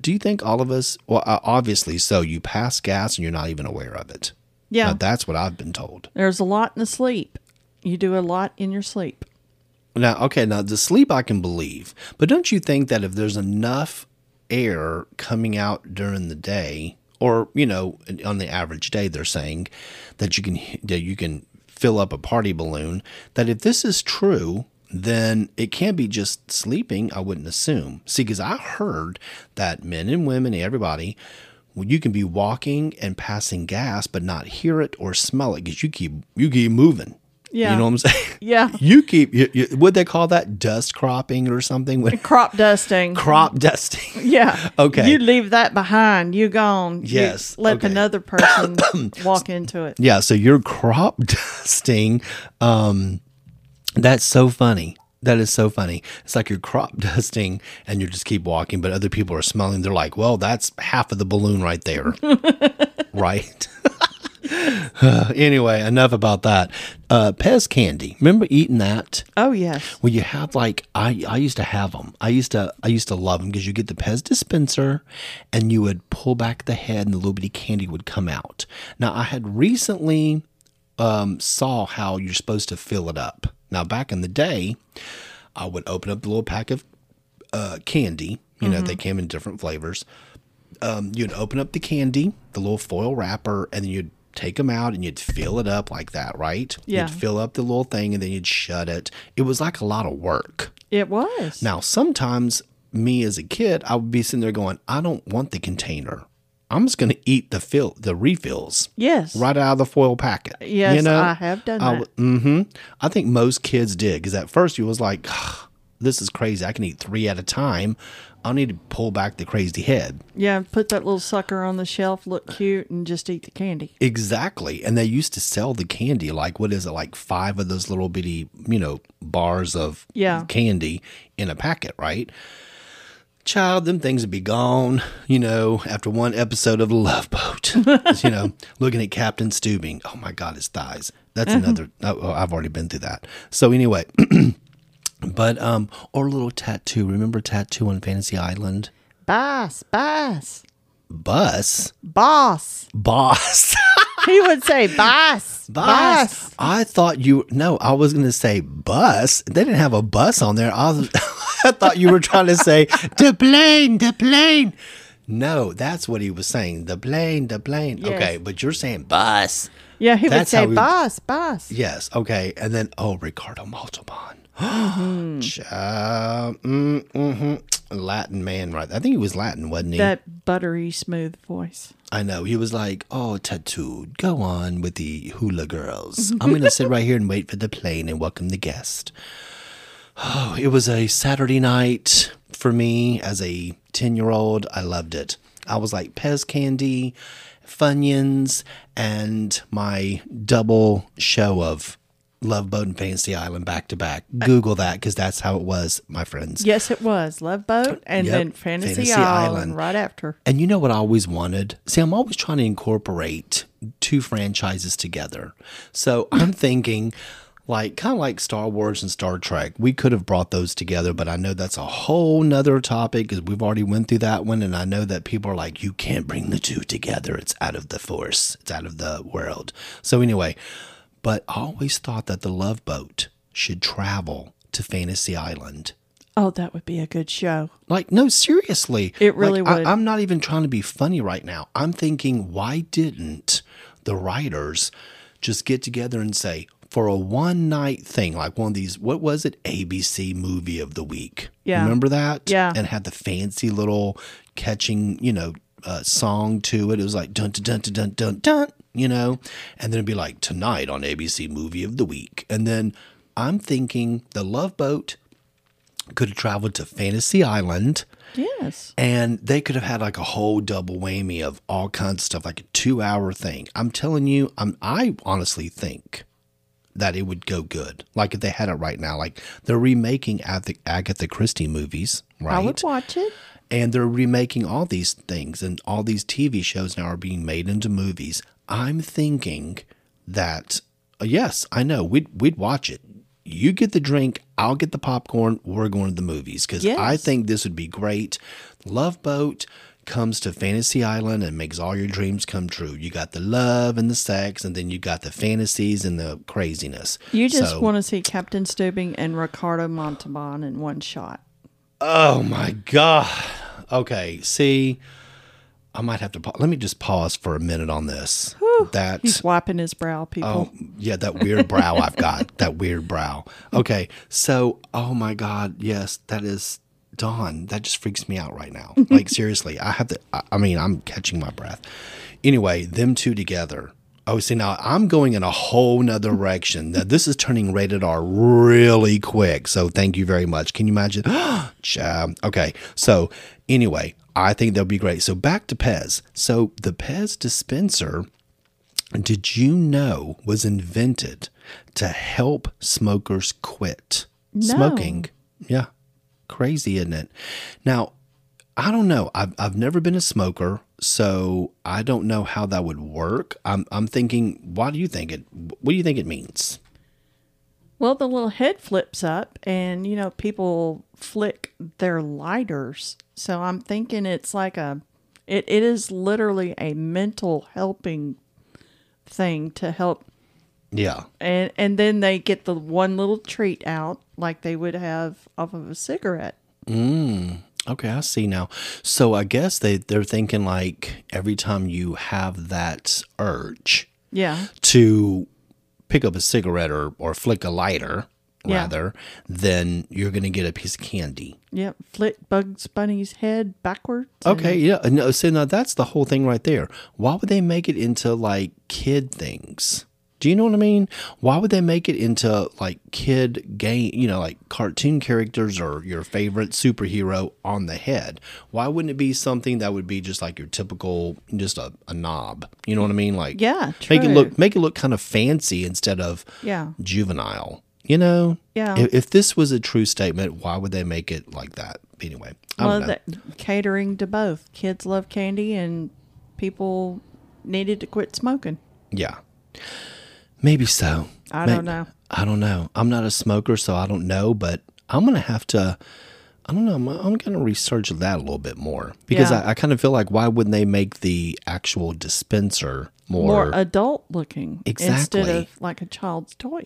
Do you think all of us? Well, uh, obviously, so you pass gas and you're not even aware of it. Yeah. Now, that's what I've been told. There's a lot in the sleep. You do a lot in your sleep. Now, okay, now the sleep I can believe, but don't you think that if there's enough air coming out during the day, or you know, on the average day, they're saying that you can that you can fill up a party balloon. That if this is true, then it can't be just sleeping. I wouldn't assume. See, because I heard that men and women, everybody. You can be walking and passing gas, but not hear it or smell it because you keep you keep moving. Yeah. you know what I'm saying. Yeah. You keep, you, you, would they call that dust cropping or something? Crop dusting. crop dusting. Yeah. Okay. You leave that behind. You gone. You Yes, let okay. another person walk into it. Yeah. So you're crop dusting. Um, that's so funny. That is so funny. It's like you're crop dusting and you just keep walking, but other people are smelling. They're like, well, that's half of the balloon right there. right. anyway, enough about that. Uh, Pez candy. Remember eating that? Oh yes. Well, you have like I I used to have them. I used to I used to love them because you get the Pez dispenser, and you would pull back the head, and the little bitty candy would come out. Now I had recently um, saw how you're supposed to fill it up. Now back in the day, I would open up the little pack of uh, candy. You know they came in different flavors. Um, you'd open up the candy, the little foil wrapper, and then you'd take them out and you'd fill it up like that, right? Yeah. You'd fill up the little thing and then you'd shut it. It was like a lot of work. It was. Now, sometimes me as a kid, I would be sitting there going, I don't want the container. I'm just going to eat the fill, the refills Yes. right out of the foil packet. Yes, you know? I have done that. Mm-hmm. I think most kids did because at first you was like, this is crazy. I can eat three at a time. I need to pull back the crazy head. Yeah. Put that little sucker on the shelf, look cute, and just eat the candy. Exactly. And they used to sell the candy, like, what is it, like five of those little bitty, you know, bars of Yeah. candy in a packet, right? Child, them things would be gone, you know, after one episode of The Love Boat. you know, looking at Captain Stubing. Oh my God, his thighs. That's another, oh, oh, I've already been through that. So, anyway, but, um, or a little tattoo. Remember tattoo on Fantasy Island? Boss, boss, Bus? boss. Boss. He would say boss, Bus. boss. I thought you no, I was going to say bus. They didn't have a bus on there. I, was, I thought you were trying to say the plane, the plane. No, that's what he was saying. The plane, the plane. Yes. Okay, but you're saying bus. Yeah, he would say we- boss, boss. Yes. Okay, and then oh, Ricardo Montalban. Mm-hmm. Child, mm, mhm. Latin man, right? I think he was Latin, wasn't he? That buttery smooth voice. I know. He was like, oh, tattooed, go on with the hula girls. I'm going to sit right here and wait for the plane and welcome the guest. Oh, it was a Saturday night for me as a 10 year old. I loved it. I was like Pez candy, Funyuns, and my double show of Love Boat and Fantasy Island back to back. Google that because that's how it was, my friends. Yes, it was Love Boat, and Yep, then Fantasy, Fantasy Island, Island. right after. And you know what I always wanted? See, I'm always trying to incorporate two franchises together. So I'm thinking, like, kind of like Star Wars and Star Trek. We could have brought those together, but I know that's a whole nother topic because we've already went through that one. And I know that people are like, you can't bring the two together. It's out of the force. It's out of the world. So anyway, but I always thought that the Love Boat should travel to Fantasy Island. Oh, that would be a good show. Like, no, seriously. It really Like, would. I, I'm not even trying to be funny right now. I'm thinking, why didn't the writers just get together and say, for a one night thing, like one of these, what was it? ABC movie of the week. Yeah. Remember that? Yeah. And had the fancy little catching, you know, uh, song to it. It was like dun dun dun dun dun dun dun, you know, and then it'd be like tonight on ABC movie of the week. And then I'm thinking the Love Boat could have traveled to Fantasy Island Yes. And they could have had like a whole double whammy of all kinds of stuff, like a two hour thing. I'm telling you, I'm, I honestly think that it would go good. Like if they had it right now, like they're remaking Agatha, Agatha Christie movies, right? I would watch it. and they're remaking all these things and all these TV shows now are being made into movies. I'm thinking that uh, yes, I know we'd we'd watch it. You get the drink, I'll get the popcorn. We're going to the movies because I think this would be great. Love Boat comes to Fantasy Island and makes all your dreams come true. You got the love and the sex, and then you got the fantasies and the craziness. You just So- want to see Captain Stubing and Ricardo Montalban in one shot. Oh my god. Okay, see, I might have to. Pa- Let me just pause for a minute on this. that He's wiping his brow, people. oh yeah, that weird brow I've got. That weird brow. Okay, so oh my god, yes, that is Dawn. That just freaks me out right now. Like seriously, I have to. I, I mean, I'm catching my breath. Anyway, them two together. Oh, see now I'm going in a whole nother direction. Now this is turning rated R really quick. So thank you very much. Can you imagine? Okay. So anyway, I think they'll be great. So back to Pez. So the Pez dispenser did you know was invented to help smokers quit No. smoking? Yeah. Crazy, isn't it? Now, I don't know. I've, I've never been a smoker, so I don't know how that would work. I'm, I'm thinking, why do you think it, what do you think it means? Well, the little head flips up, and you know, people flick their lighters. So I'm thinking it's like a, it, it is literally a mental helping thing to help, Yeah. and and then they get the one little treat out like they would have off of a cigarette. Mm. Okay, I see now. So I guess they, they're thinking like every time you have that urge, Yeah, to pick up a cigarette or, or flick a lighter, Yeah. rather, then you're going to get a piece of candy. yep. Flick Bugs Bunny's head backwards. Okay, yeah. No, so now that's the whole thing right there. Why would they make it into like kid things? Do you know what I mean? Why would they make it into like kid game, you know, like cartoon characters or your favorite superhero on the head? Why wouldn't it be something that would be just like your typical, just a, a knob? You know what I mean? Like, Yeah, make it look make it look kind of fancy instead of Yeah. juvenile. You know? Yeah. If, if this was a true statement, why would they make it like that? Anyway, I Well, don't know. that, catering to both. Kids love candy, and people needed to quit smoking. Yeah. Maybe so. I May- don't know. I don't know. I'm not a smoker, so I don't know, but I'm going to have to. I don't know. I'm, I'm going to research that a little bit more because Yeah. I, I kind of feel like why wouldn't they make the actual dispenser more? More adult looking instead of like a child's toy.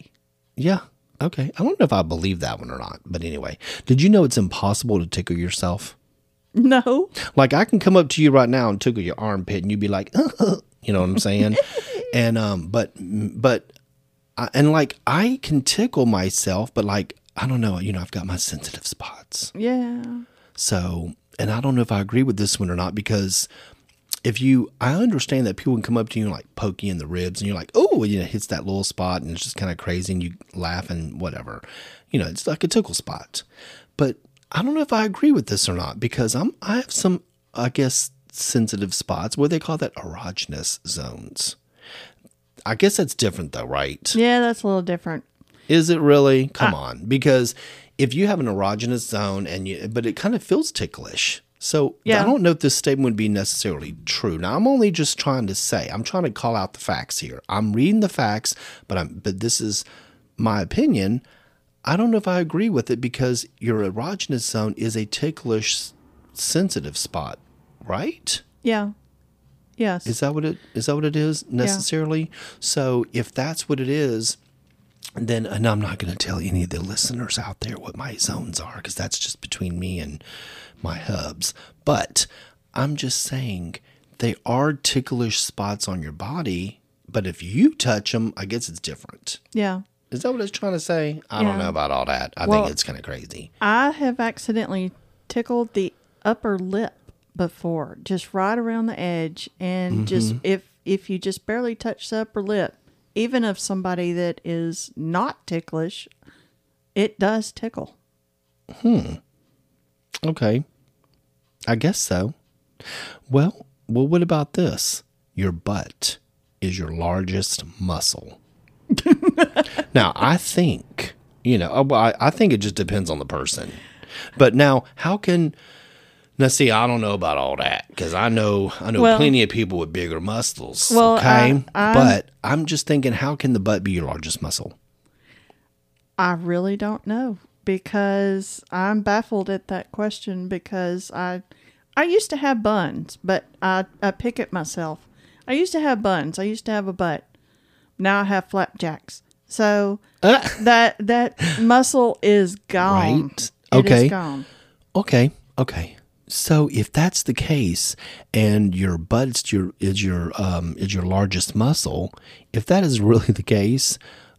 yeah. Okay. I don't know if I believe that one or not, but anyway, did you know it's impossible to tickle yourself? No. Like I can come up to you right now and tickle your armpit, and you'd be like, you know what I'm saying? and um, but but I, and like I can tickle myself, but like I don't know, you know, I've got my sensitive spots. Yeah. So, and I don't know if I agree with this one or not because if you, I understand that people can come up to you and like poke you in the ribs, and you're like, oh, you know, hits that little spot, and it's just kind of crazy, and you laugh and whatever, you know, it's like a tickle spot. But I don't know if I agree with this or not because I'm, I have some, I guess, sensitive spots. What do they call that? Erogenous zones. I guess that's different though, right? Yeah, that's a little different. Is it really? Come on, because if you have an erogenous zone and you, but it kind of feels ticklish. So Yeah. I don't know if this statement would be necessarily true. Now I'm only just trying to say, I'm trying to call out the facts here. I'm reading the facts, but I'm, but this is my opinion. I don't know if I agree with it because your erogenous zone is a ticklish, sensitive spot, right? Yeah. Yes. Is that what it is? That what it is necessarily? So if that's what it is, then and I'm not going to tell any of the listeners out there what my zones are because that's just between me and my hubs. But I'm just saying they are ticklish spots on your body. But if you touch them, I guess it's different. yeah. Is that what it's trying to say? I don't know about all that. I Well- think it's kind of crazy. I have accidentally tickled the upper lip before, just right around the edge, and just Mm-hmm. if if you just barely touch the upper lip, even of somebody that is not ticklish, it does tickle. Hmm. Okay. I guess so. Well, well, what about this? Your butt is your largest muscle. now, I think, you know, uh, I, I think it just depends on the person. But now, how can now see? I don't know about all that because I know I know Well- plenty of people with bigger muscles. Well, okay, I- I'm- but I'm just thinking, how can the butt be your largest muscle? I really don't know because I'm baffled at that question because I I used to have buns, but I, I pick at myself. I used to have buns. I used to have a butt. Now I have flapjacks. So Uh, that that muscle is gone. Right. It Okay. gone. Okay, okay. So if that's the case, and your butt is your is your um, is your largest muscle, if that is really the case,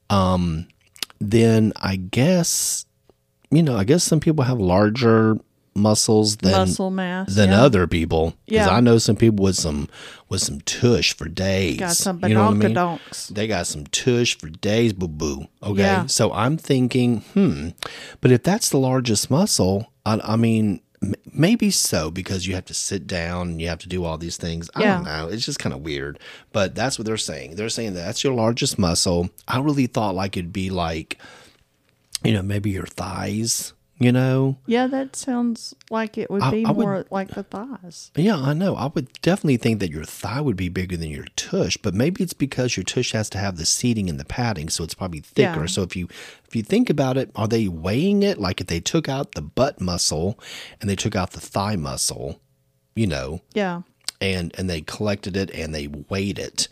um, then I guess you know I guess some people have larger muscles than Muscle mass. than yeah. other people. Because Yeah. I know some people with some with some tush for days. Got some you know what I mean? They got some tush for days, boo boo. Okay. Yeah. So I'm thinking, hmm, but if that's the largest muscle, I, I mean, maybe so because you have to sit down and you have to do all these things. I don't know. It's just kind of weird. But that's what they're saying. They're saying that that's your largest muscle. I really thought like it'd be like, you know, maybe your thighs, you know? Yeah, that sounds like it would I- be I would- more like the thighs. Yeah, I know. I would definitely think that your thigh would be bigger than your tush, but maybe it's because your tush has to have the seating and the padding, so it's probably thicker. Yeah. So if you if you think about it, are they weighing it like if they took out the butt muscle and they took out the thigh muscle, you know, Yeah. and and they collected it and they weighed it,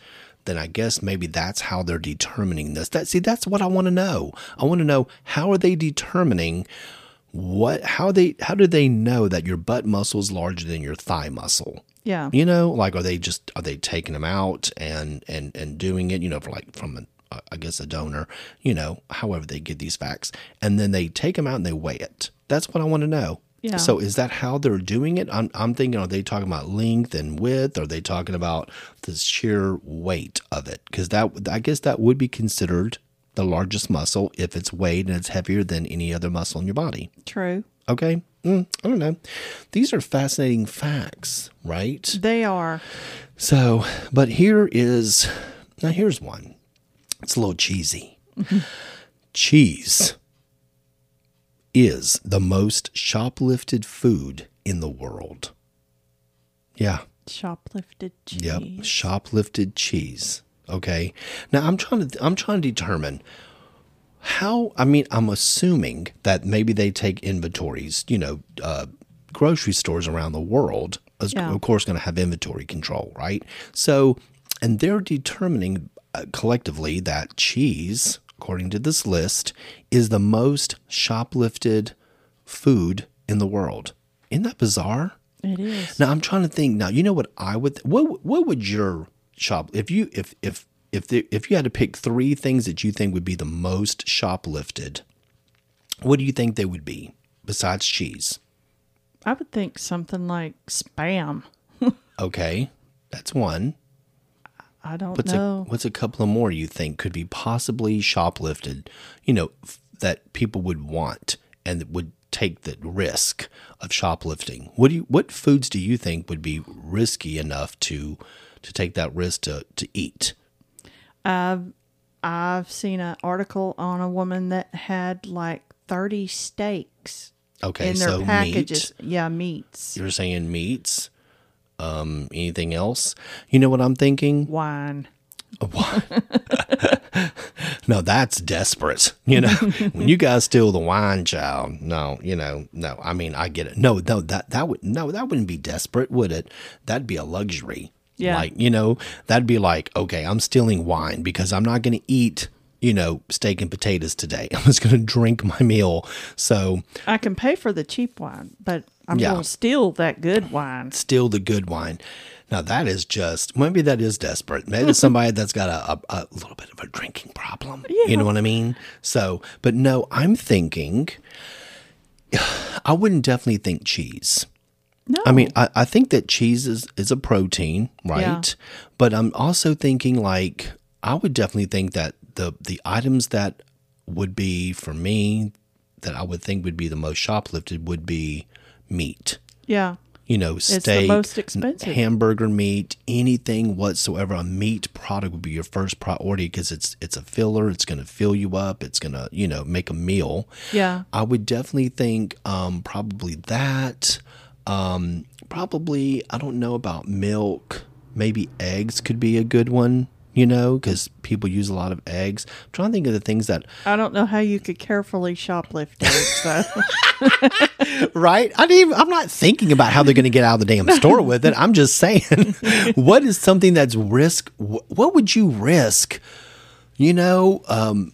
then I guess maybe that's how they're determining this. That see, that's what I want to know. I want to know how are they determining what how they how do they know that your butt muscle is larger than your thigh muscle? Yeah. You know, like are they just are they taking them out and and and doing it? You know, for like from an I guess a donor. You know, however they get these facts, and then they take them out and they weigh it. That's what I want to know. Yeah. So is that how they're doing it? I'm I'm thinking, are they talking about length and width? Are they talking about the sheer weight of it? Because that I guess that would be considered the largest muscle if it's weighed and it's heavier than any other muscle in your body. True. Okay. Mm, I don't know. These are fascinating facts, right? They are. So, but here is now here's one. It's a little cheesy. Cheese is the most shoplifted food in the world. Yeah. Shoplifted cheese. Yep, shoplifted cheese. Okay. Now I'm trying to I'm trying to determine how I mean I'm assuming that maybe they take inventories, you know, uh, grocery stores around the world is Yeah. of course going to have inventory control, right? So and they're determining uh, collectively that cheese, according to this list, is the most shoplifted food in the world. Isn't that bizarre? It is. Now I'm trying to think. Now you know what I would. What what would your shop if you if if if the, if you had to pick three things that you think would be the most shoplifted? What do you think they would be besides cheese? I would think something like spam. Okay, that's one. I don't What's know. a what's a couple of more you think could be possibly shoplifted? You know f- that people would want and would take the risk of shoplifting. What do you what foods do you think would be risky enough to to take that risk to to eat? I've I've seen an article on a woman that had like thirty steaks Okay, in their so packages. meat. Yeah, meats, You're saying meats. Um, anything else? You know what I'm thinking? wine. Wine. no, that's desperate. You know, when you guys steal the wine, child. No, you know, no. I mean, I get it. No, no, that that would no, that wouldn't be desperate, would it? That'd be a luxury. Yeah. Like you know, that'd be like, okay, I'm stealing wine because I'm not going to eat. You know, steak and potatoes today. I'm just going to drink my meal. So, I can pay for the cheap wine, but I'm Yeah. going to steal that good wine. Steal the good wine. Now that is just maybe that is desperate. Maybe somebody that's got a, a, a little bit of a drinking problem. You know what I mean? So, but no, I'm thinking. I wouldn't definitely think cheese. No, I mean, I, I think that cheese is, is a protein, right? Yeah. But I'm also thinking like I would definitely think that the the items that would be for me that I would think would be the most shoplifted would be meat. yeah, you know, the steak, most expensive. hamburger meat, anything whatsoever. A meat product would be your first priority because it's it's a filler. It's going to fill you up. It's going to you know make a meal. Yeah. I would definitely think um, probably that. Um, probably I don't know about milk. Maybe eggs could be a good one. You know, because people use a lot of eggs. I'm trying to think of the things that I don't know how you could carefully shoplift eggs. Right? I didn't even, I'm not thinking about how they're going to get out of the damn store with it. I'm just saying, what is something that's risk? What would you risk? You know, um,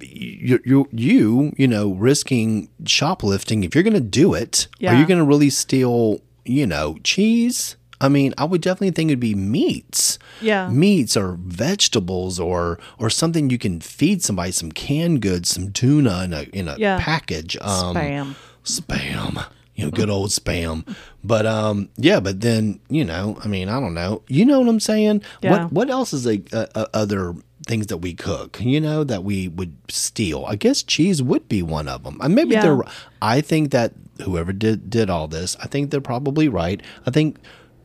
you, you, you, you know, risking shoplifting. If you're going to do it, are you going to really steal, you know, cheese? I mean, I would definitely think it'd be meats. Yeah. Meats or vegetables or or something you can feed somebody, some canned goods, some tuna in a in a Yeah. package. Um, Spam. spam you know good old spam but um yeah but then you know i mean i don't know you know what i'm saying Yeah. what what else is a, a, a other things that we cook you know that we would steal i guess cheese would be one of them and maybe Yeah. they're i think that whoever did did all this i think they're probably right i think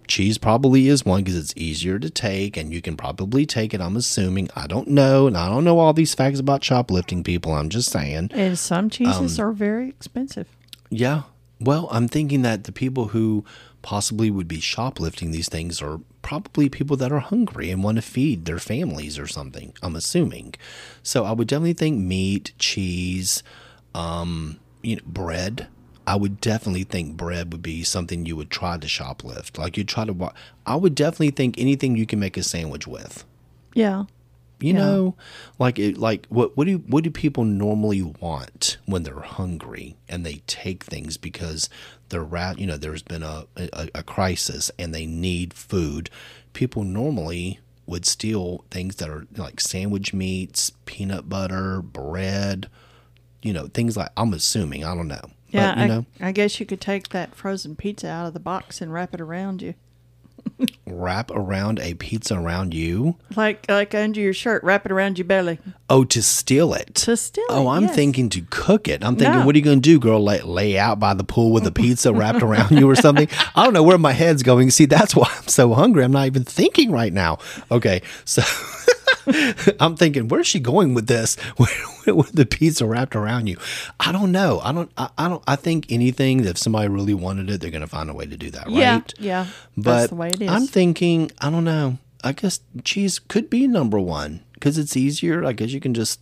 cheese probably is one because it's easier to take and you can probably take it i'm assuming i don't know and i don't know all these facts about shoplifting people i'm just saying And some cheeses Um, are very expensive. yeah. Well, I'm thinking that the people who possibly would be shoplifting these things are probably people that are hungry and want to feed their families or something. I'm assuming. So I would definitely think meat, cheese, um, you know, bread. I would definitely think bread would be something you would try to shoplift. Like you try to. I would definitely think anything you can make a sandwich with. Yeah. You Yeah. know, like it, like what what do what do people normally want when they're hungry and they take things because they're rat you know there's been a, a a crisis and they need food. People normally would steal things that are like sandwich meats, peanut butter, bread, you know, things like I'm assuming, I don't know. Yeah. but, you I, know, I guess you could take that frozen pizza out of the box and wrap it around you. Wrap around a pizza around you. Like like under your shirt, wrap it around your belly. Oh, to steal it. To steal Oh, it, I'm yes. thinking to cook it. I'm thinking, No. what are you going to do, girl? Lay, lay out by the pool with a pizza wrapped around you or something? I don't know where my head's going. See, that's why I'm so hungry. I'm not even thinking right now. Okay, so I'm thinking, where's she going with this? with the pizza wrapped around you? I don't know. I don't. I, I don't. I think anything that if somebody really wanted it, they're going to find a way to do that, right? Yeah. Yeah. But That's the way it is. I'm thinking, I don't know. I guess cheese could be number one because it's easier. I guess you can just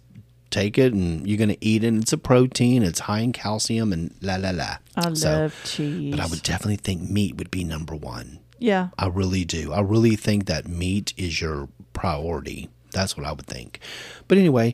take it and you're going to eat it. It's a protein. It's high in calcium and la la la. I So, love cheese. But I would definitely think meat would be number one. Yeah. I really do. I really think that meat is your priority. That's what I would think. But anyway,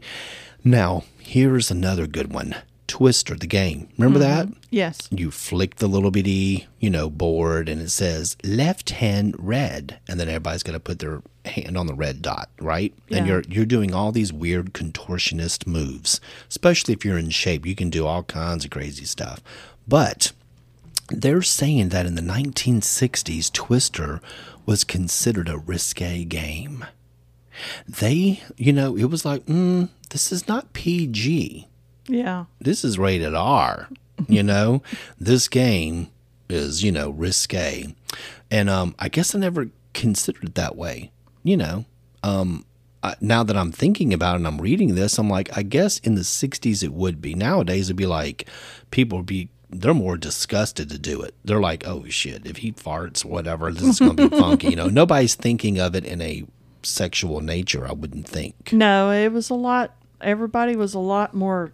now here's another good one. Twister, the game. Remember that? Mm-hmm. Yes. you flick the little bitty, you know, board and it says left hand red. And then everybody's got to put their hand on the red dot, right? Yeah. And you're you're doing all these weird contortionist moves. Especially if you're in shape, you can do all kinds of crazy stuff. But they're saying that in the 1960s, Twister was considered a risque game. They, you know, it was like, mm, this is not PG Yeah. this is rated R. You know, this game is you know risque, and um, I guess I never considered it that way. You know, um, I, now that I'm thinking about it and I'm reading this, I'm like, I guess in the '60s it would be. Nowadays it'd be like people would be. They're more disgusted to do it. They're like, "Oh shit! If he farts, whatever, this is going to be funky." You know, nobody's thinking of it in a sexual nature. I wouldn't think. No, it was a lot. Everybody was a lot more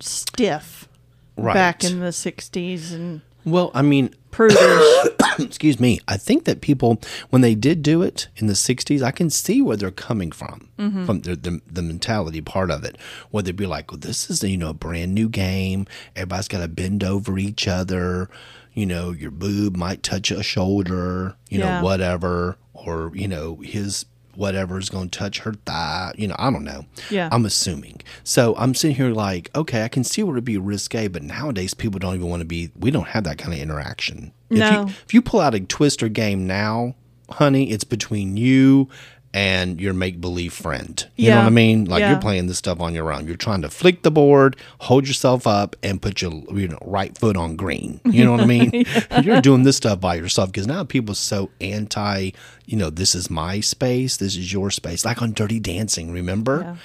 stiff Right. back in the '60s and Well, I mean, prudish. excuse me i think that people when they did do it in the 60s i can see where they're coming from mm-hmm. from the, the, the mentality part of it where they'd be like well this is you know a brand new game everybody's got to bend over each other you know your boob might touch a shoulder you Yeah. know whatever or you know his whatever is going to touch her thigh you know i don't know Yeah. i'm assuming so i'm sitting here like okay i can see where it'd be risque but nowadays people don't even want to be we don't have that kind of interaction if No. you, if you pull out a twister game now, honey, it's between you and your make believe friend. You know what I mean? Like Yeah. you're playing this stuff on your own. You're trying to flick the board, hold yourself up, and put your you know right foot on green. You know what I mean? You're doing this stuff by yourself because now people are so anti. You know, this is my space. This is your space. Like on Dirty Dancing, remember? Yeah.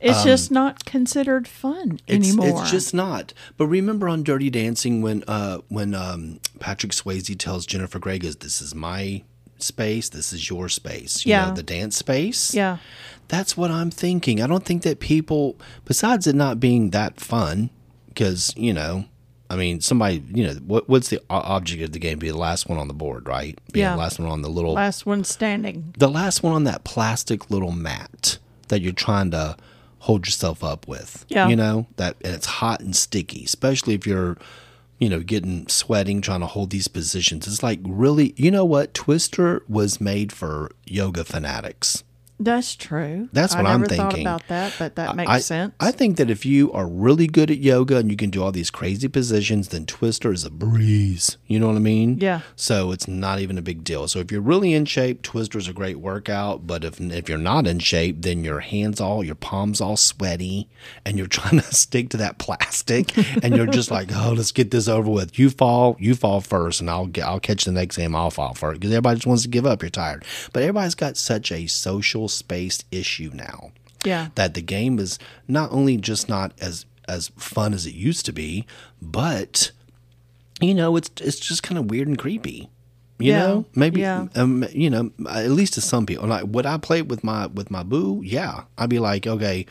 It's just not considered fun Um, It's, anymore. it's just not. But remember on Dirty Dancing when uh when um Patrick Swayze tells Jennifer Grey goes, This is my space, this is your space. You Yeah. know, the dance space. yeah. That's what I'm thinking. I don't think that people besides it not being that fun, because, you know, I mean, somebody, you know, what what's the object of the game? Be the last one on the board, right? Be Yeah. the last one on the little Last one standing. the last one on that plastic little mat that you're trying to hold yourself up with. Yeah. You know, that and it's hot and sticky, especially if you're, you know, getting sweating trying to hold these positions. It's like really, you know what? Twister was made for yoga fanatics. That's true. That's I what I'm never thought thinking. about that, but that makes I, sense. I think that if you are really good at yoga and you can do all these crazy positions, then Twister is a breeze. You know what I mean? Yeah. So it's not even a big deal. So if you're really in shape, Twister is a great workout. But if if you're not in shape, then your hands all, your palms all sweaty, and you're trying to stick to that plastic, and you're just like, oh, let's get this over with. You fall, you fall first, and I'll get, I'll catch the next game. I'll fall first because everybody just wants to give up. You're tired, but everybody's got such a social space issue now yeah. that the game is not only just not as as fun as it used to be, but you know, it's it's just kind of weird and creepy. You Yeah, know, maybe yeah. um, you know, at least to some people. Like would I play with my with my boo? Yeah, I'd be like, okay,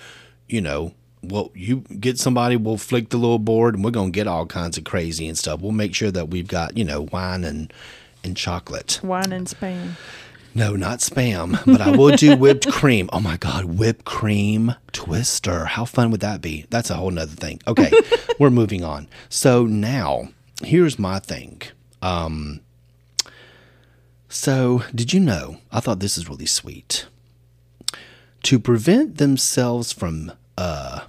you know, well, you get somebody, we'll flick the little board, and we're gonna get all kinds of crazy and stuff. We'll make sure that we've got you know wine and and chocolate. Wine and Spain. No, not spam, but I will do whipped cream. Oh my God, whipped cream twister. How fun would that be? That's a whole nother thing. Okay, we're moving on. So now, here's my thing. Um, so, did you know? I thought this is really sweet. To prevent themselves from uh,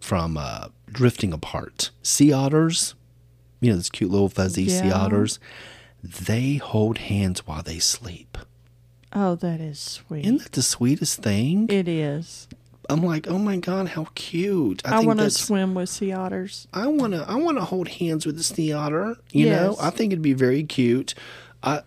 from uh, drifting apart, sea otters, you know, those cute little fuzzy sea otters, they hold hands while they sleep. Oh, that is sweet. Isn't that the sweetest thing? it is. I'm like, oh my god, how cute! I, think want to swim with sea otters. I want to. I want to hold hands with the sea otter. You know, I think it'd be very cute. I,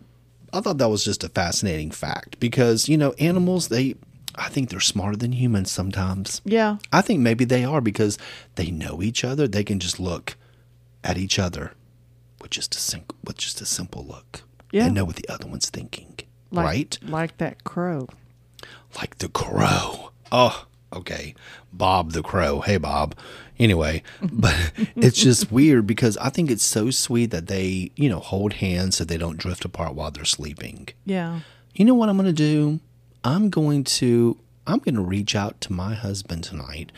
I thought that was just a fascinating fact because you know animals they. I think they're smarter than humans sometimes. Yeah. I think maybe they are because they know each other. They can just look at each other with just a sim- with just a simple look Yeah. and know what the other one's thinking. Like, right? Like that crow. like the crow. Oh, okay. Bob the crow. Hey, Bob. Anyway, but it's just weird because I think it's so sweet that they, you know, hold hands so they don't drift apart while they're sleeping. Yeah. You know what I'm going to do? I'm going to I'm going to reach out to my husband tonight.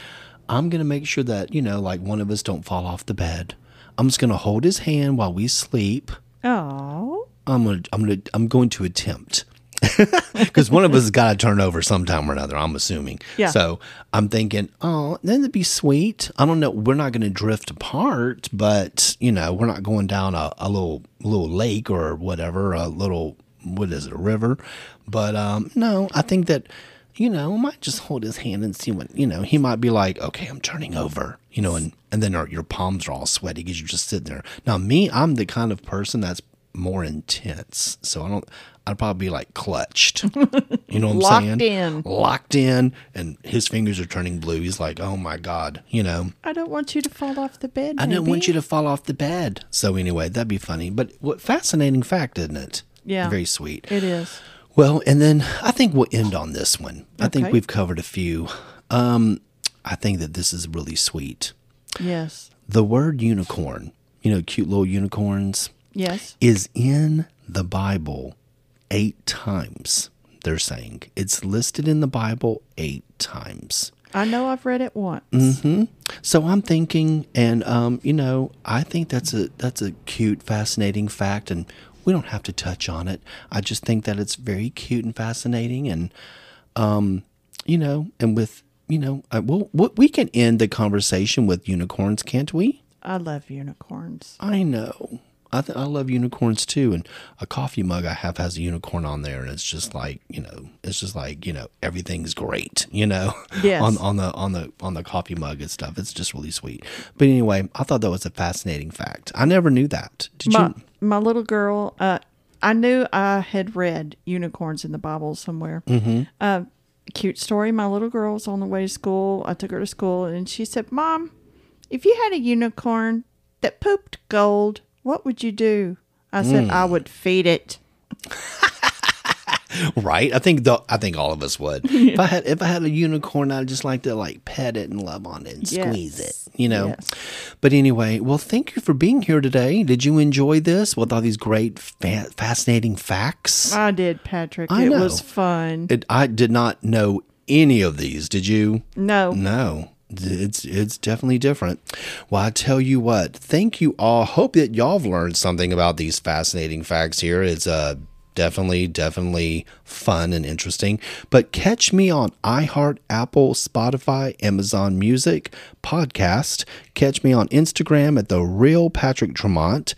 I'm going to make sure that, you know, like one of us don't fall off the bed. I'm just going to hold his hand while we sleep. Oh. I'm gonna, I'm gonna, I'm going to attempt because one of us has got to turn over sometime or another. I'm assuming. Yeah. So I'm thinking, oh, then it'd be sweet. I don't know. We're not going to drift apart, but you know, we're not going down a, a little little lake or whatever, a little what is it, a river? But um, no, I think that. You know, I might just hold his hand and see what you know. He might be like, "Okay, I'm turning over," you know, and and then our, your palms are all sweaty because you're just sitting there. Now, me, I'm the kind of person that's more intense. So I don't I'd probably be like clutched. You know what I'm Locked saying? in. Locked in and his fingers are turning blue. He's like, "Oh my god," you know. I don't want you to fall off the bed. I don't want you to fall off the bed. So anyway, that'd be funny. But what fascinating fact, isn't it? Yeah. Very sweet. It is. Well, and then I think we'll end on this one. I think Okay. we've covered a few. Um, I think that this is really sweet. Yes. The word unicorn, you know, cute little unicorns, Yes. is in the Bible eight times. They're saying it's listed in the Bible eight times. I know I've read it once. Mm-hmm. So I'm thinking, and um, you know, I think that's a that's a cute, fascinating fact, and we don't have to touch on it. I just think that it's very cute and fascinating, and um, you know, and with you know, I, well, what we can end the conversation with unicorns, can't we? I love unicorns. I know. I, th- I love unicorns too. And a coffee mug I have has a unicorn on there, and it's just like you know, it's just like you know, everything's great. You know, Yes. on on the on the on the coffee mug and stuff. It's just really sweet. But anyway, I thought that was a fascinating fact. I never knew that. Did My, you? my little girl, uh, I knew I had read unicorns in the Bible somewhere. Mm-hmm. Uh, cute story. My little girl was on the way to school. I took her to school, and she said, "Mom, if you had a unicorn that pooped gold, what would you do?" I said, Hmm. "I would feed it." Right. I think the I think all of us would. if I had if I had a unicorn, I'd just like to like pet it and love on it and squeeze it. You know. Yes. But anyway, well, thank you for being here today. Did you enjoy this with all these great, fa- fascinating facts? I did, Patrick. I it know. was fun. It, I did not know any of these. Did you? no, No. It's it's definitely different. Well, I tell you what. Thank you all. Hope that y'all have learned something about these fascinating facts here. It's uh definitely definitely fun and interesting. But catch me on iHeart, Apple, Spotify, Amazon Music, podcast. Catch me on Instagram at the real Patrick Tremont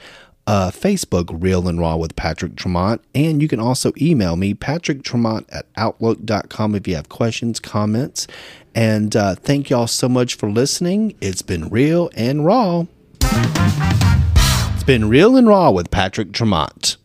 uh, Facebook Real and Raw with Patrick Tremont. And you can also email me, Patrick Tremont at Outlook.com if you have questions, comments. And uh, thank y'all so much for listening. It's been Real and Raw. It's been Real and Raw with Patrick Tremont.